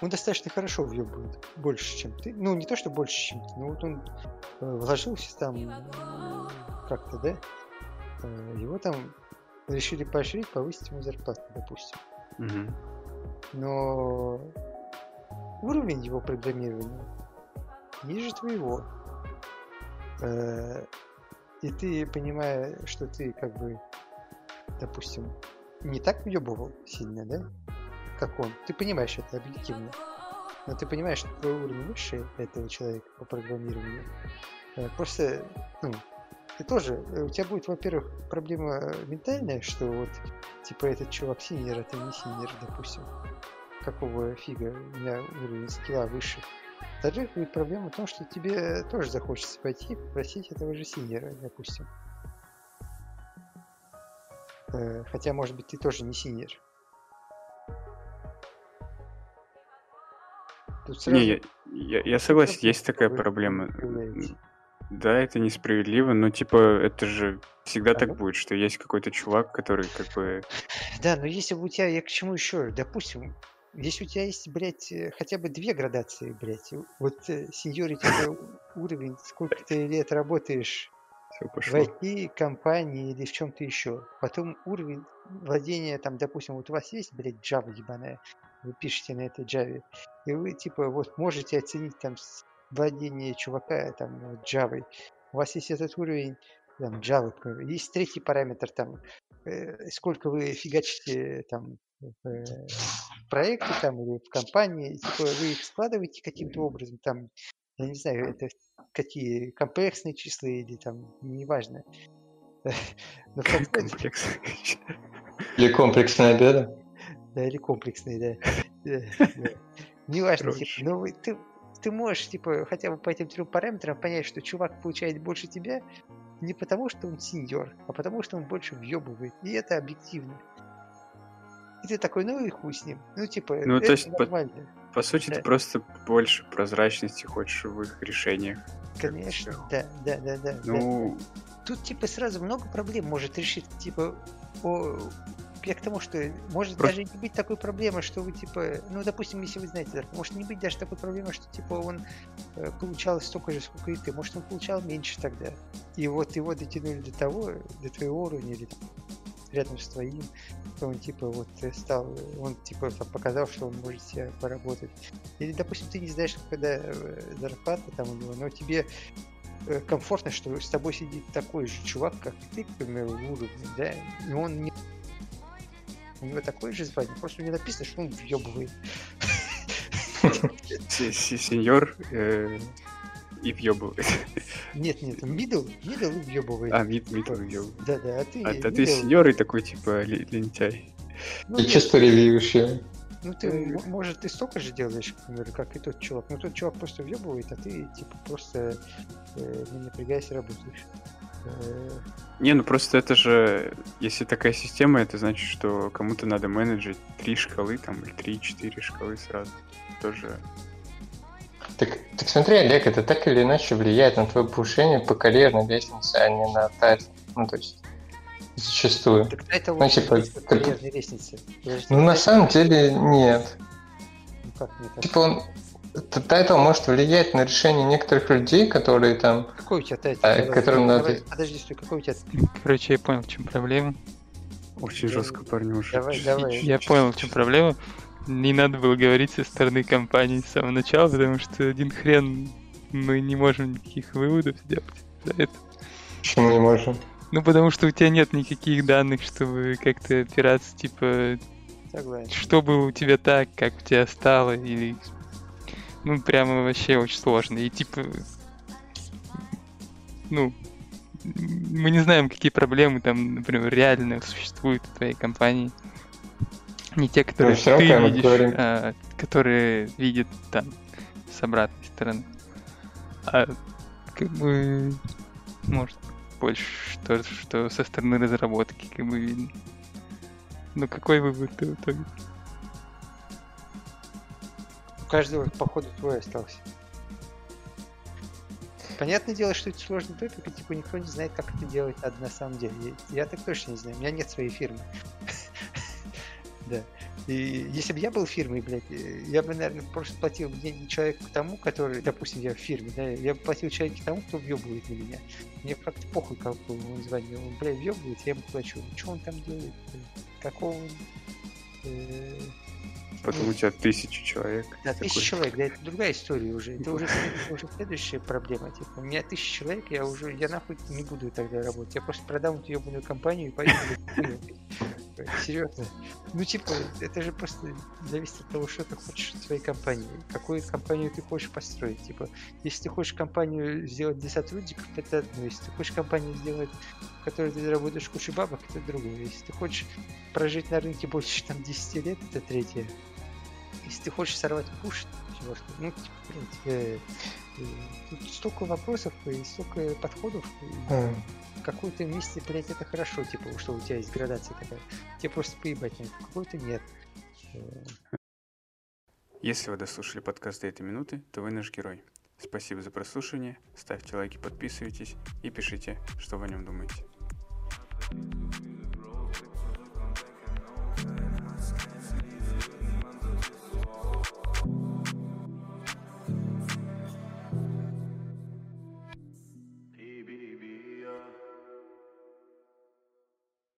он достаточно хорошо въебывает, больше, чем ты. Ну, не то, что больше, чем ты, но вот он э, вложился там как-то, да? Э, его там решили поощрить, повысить ему зарплату, допустим. Мгм. Но уровень его программирования ниже твоего. Э, И ты, понимая, что ты как бы, допустим, не так въебывал сильно, да, как он, ты понимаешь это объективно. Но ты понимаешь, что твой уровень выше этого человека по программированию. Э, Просто, ну, ты тоже, э, у тебя будет, во-первых, проблема ментальная, что вот, типа, этот чувак senior, а ты не senior, допустим. Какого фига у меня уровень skill а выше. Во-вторых, будет проблема в том, что тебе тоже захочется пойти и попросить этого же senior а, допустим. Э, Хотя, может быть, ты тоже не senior. Тут сразу Не, я, я, я согласен, есть такая проблема. Да, это несправедливо, но типа это же всегда так Ага. будет, что есть какой-то чувак, который как бы... Да, но если бы у тебя, я к чему еще, допустим, если у тебя есть, блядь, э, хотя бы две градации, блядь, вот сеньорити это уровень, сколько ты лет работаешь Все в пошло. IT-компании или в чем-то еще. Потом уровень владения, там, допустим, вот у вас есть, блядь, Java ебаная, вы пишете на этой Java, и вы, типа, вот можете оценить там владение чувака, там, вот, Java. У вас есть этот уровень, там, Java, есть третий параметр, там, э, сколько вы фигачите, там, в э, проекте, там, или в компании, типа, вы их складываете каким-то образом, там, я не знаю, это какие комплексные числа или там, неважно. Комплекс. Или комплексные обеды. Да, или комплексные, да. Неважно, типа, вы- ты, ты можешь, типа, хотя бы по этим трем параметрам понять, что чувак получает больше тебя не потому, что он сеньор, а потому, что он больше въебывает. И это объективно. И ты такой, ну и хуй с ним. Ну, типа, Ну, это то есть по- нормально. По сути, Да. ты просто больше прозрачности хочешь в их решениях. Конечно, да, да, да, да. да. Ну, Тут, типа, сразу много проблем может решить, типа, о, я к тому, что может Просто- даже не быть такой проблемы, что вы, типа, ну, допустим, если вы знаете, да, может не быть даже такой проблемы, что, типа, он э, получал столько же, сколько и ты, может, он получал меньше тогда. И вот его дотянули до того, до твоего уровня, или рядом с что он, типа, вот э, стал, он, типа, там показал, что он может себя поработать. Или, допустим, ты не знаешь, когда э, зарплата там у него, но тебе э, комфортно, что с тобой сидит такой же чувак, как ты, к примеру, в уровне, да, и он не... У него такое же звание, просто у него написано, что он въебывает. se- se- senior и въебывает. Нет, нет, middle, middle и въебывает. А, mid, mid въебывает. Да, да, а ты... А, а ты senior и такой, типа, лентяй. ну, Ты нет, чисто ревьюешь ну ты, может, ты столько же делаешь, к примеру, как и тот чувак, но тот чувак просто въебывает, а ты, типа, просто э, не напрягайся, работаешь. Э, Не, ну просто это же, если такая система, это значит, что кому-то надо менеджить три шкалы там, или три-четыре шкалы сразу. Тоже Так, так смотри, Олег, это так или иначе влияет на твое повышение по карьерной лестнице, а не на тайтл. Ну, то есть, зачастую. Так это Ну, типа, ты- карьерной лестнице. Подожди, Ну, на самом деле, нет. ну как не так? Типа он... Тайтл может влиять на решение некоторых людей, которые там... Какой у тебя тайтл? А, Давай, которым давай, надо- Подожди, стой, какой у тебя Короче, я понял, в чем проблема. очень Да, жестко парни уже. давай, давай. Я понял, в чем проблема. Не надо было говорить со стороны компании с самого начала, потому что один хрен мы не можем никаких выводов сделать за это. Почему не можем? Ну, потому что у тебя нет никаких данных, чтобы как-то опираться, типа, Согласен. что было у тебя так, как у тебя стало, или... Ну, прямо вообще очень сложно. И типа... Ну, мы не знаем, какие проблемы там, например, реально существуют в твоей компании. Не те, которые всё равно ты видишь, говорим. а которые видят там с обратной стороны. А как бы может больше что, что со стороны разработки как бы видно. Ну какой вывод ты в итоге? У каждого, походу, твой остался. Понятное дело, что это сложный топик, и типа никто не знает, как это делать надо на самом деле. Я, я так точно не знаю, у меня нет своей фирмы. Да. И если бы я был фирмой, блядь, э, я бы, наверное, просто платил деньги человеку тому, который, допустим, я в фирме, да, я бы платил человеку тому, кто въебывает на меня. Мне как-то похуй, какого он звание. Он, блядь, въебывает, я ему плачу. Что он там делает? Какого он... э, Потом у тебя тысячи человек. да, тысяча человек, да, это другая история уже. Это уже, уже следующая проблема. Типа, у меня тысяча человек, я уже, я нахуй не буду тогда работать. Я просто продам эту ебаную компанию и пойду. Серьезно. Ну, типа, это же просто зависит от того, что ты хочешь от своей компании. Какую компанию ты хочешь построить. Типа, если ты хочешь компанию сделать для сотрудников, это одно. Если ты хочешь компанию сделать, в которой ты заработаешь кучу бабок, это другое. Если ты хочешь прожить на рынке больше там 10 лет, это третье. Если ты хочешь сорвать пуш, чего что, ну, типа, блин, тебе... Э, тут столько вопросов и столько подходов. И... А. Mm. В какой-то месте, блядь, это хорошо, типа, что у тебя есть градация такая. Тебе просто поебать нет, какой-то нет. Э. Если вы дослушали подкаст до этой минуты, то вы наш герой. Спасибо за прослушивание, ставьте лайки, подписывайтесь и пишите, что вы о нем думаете.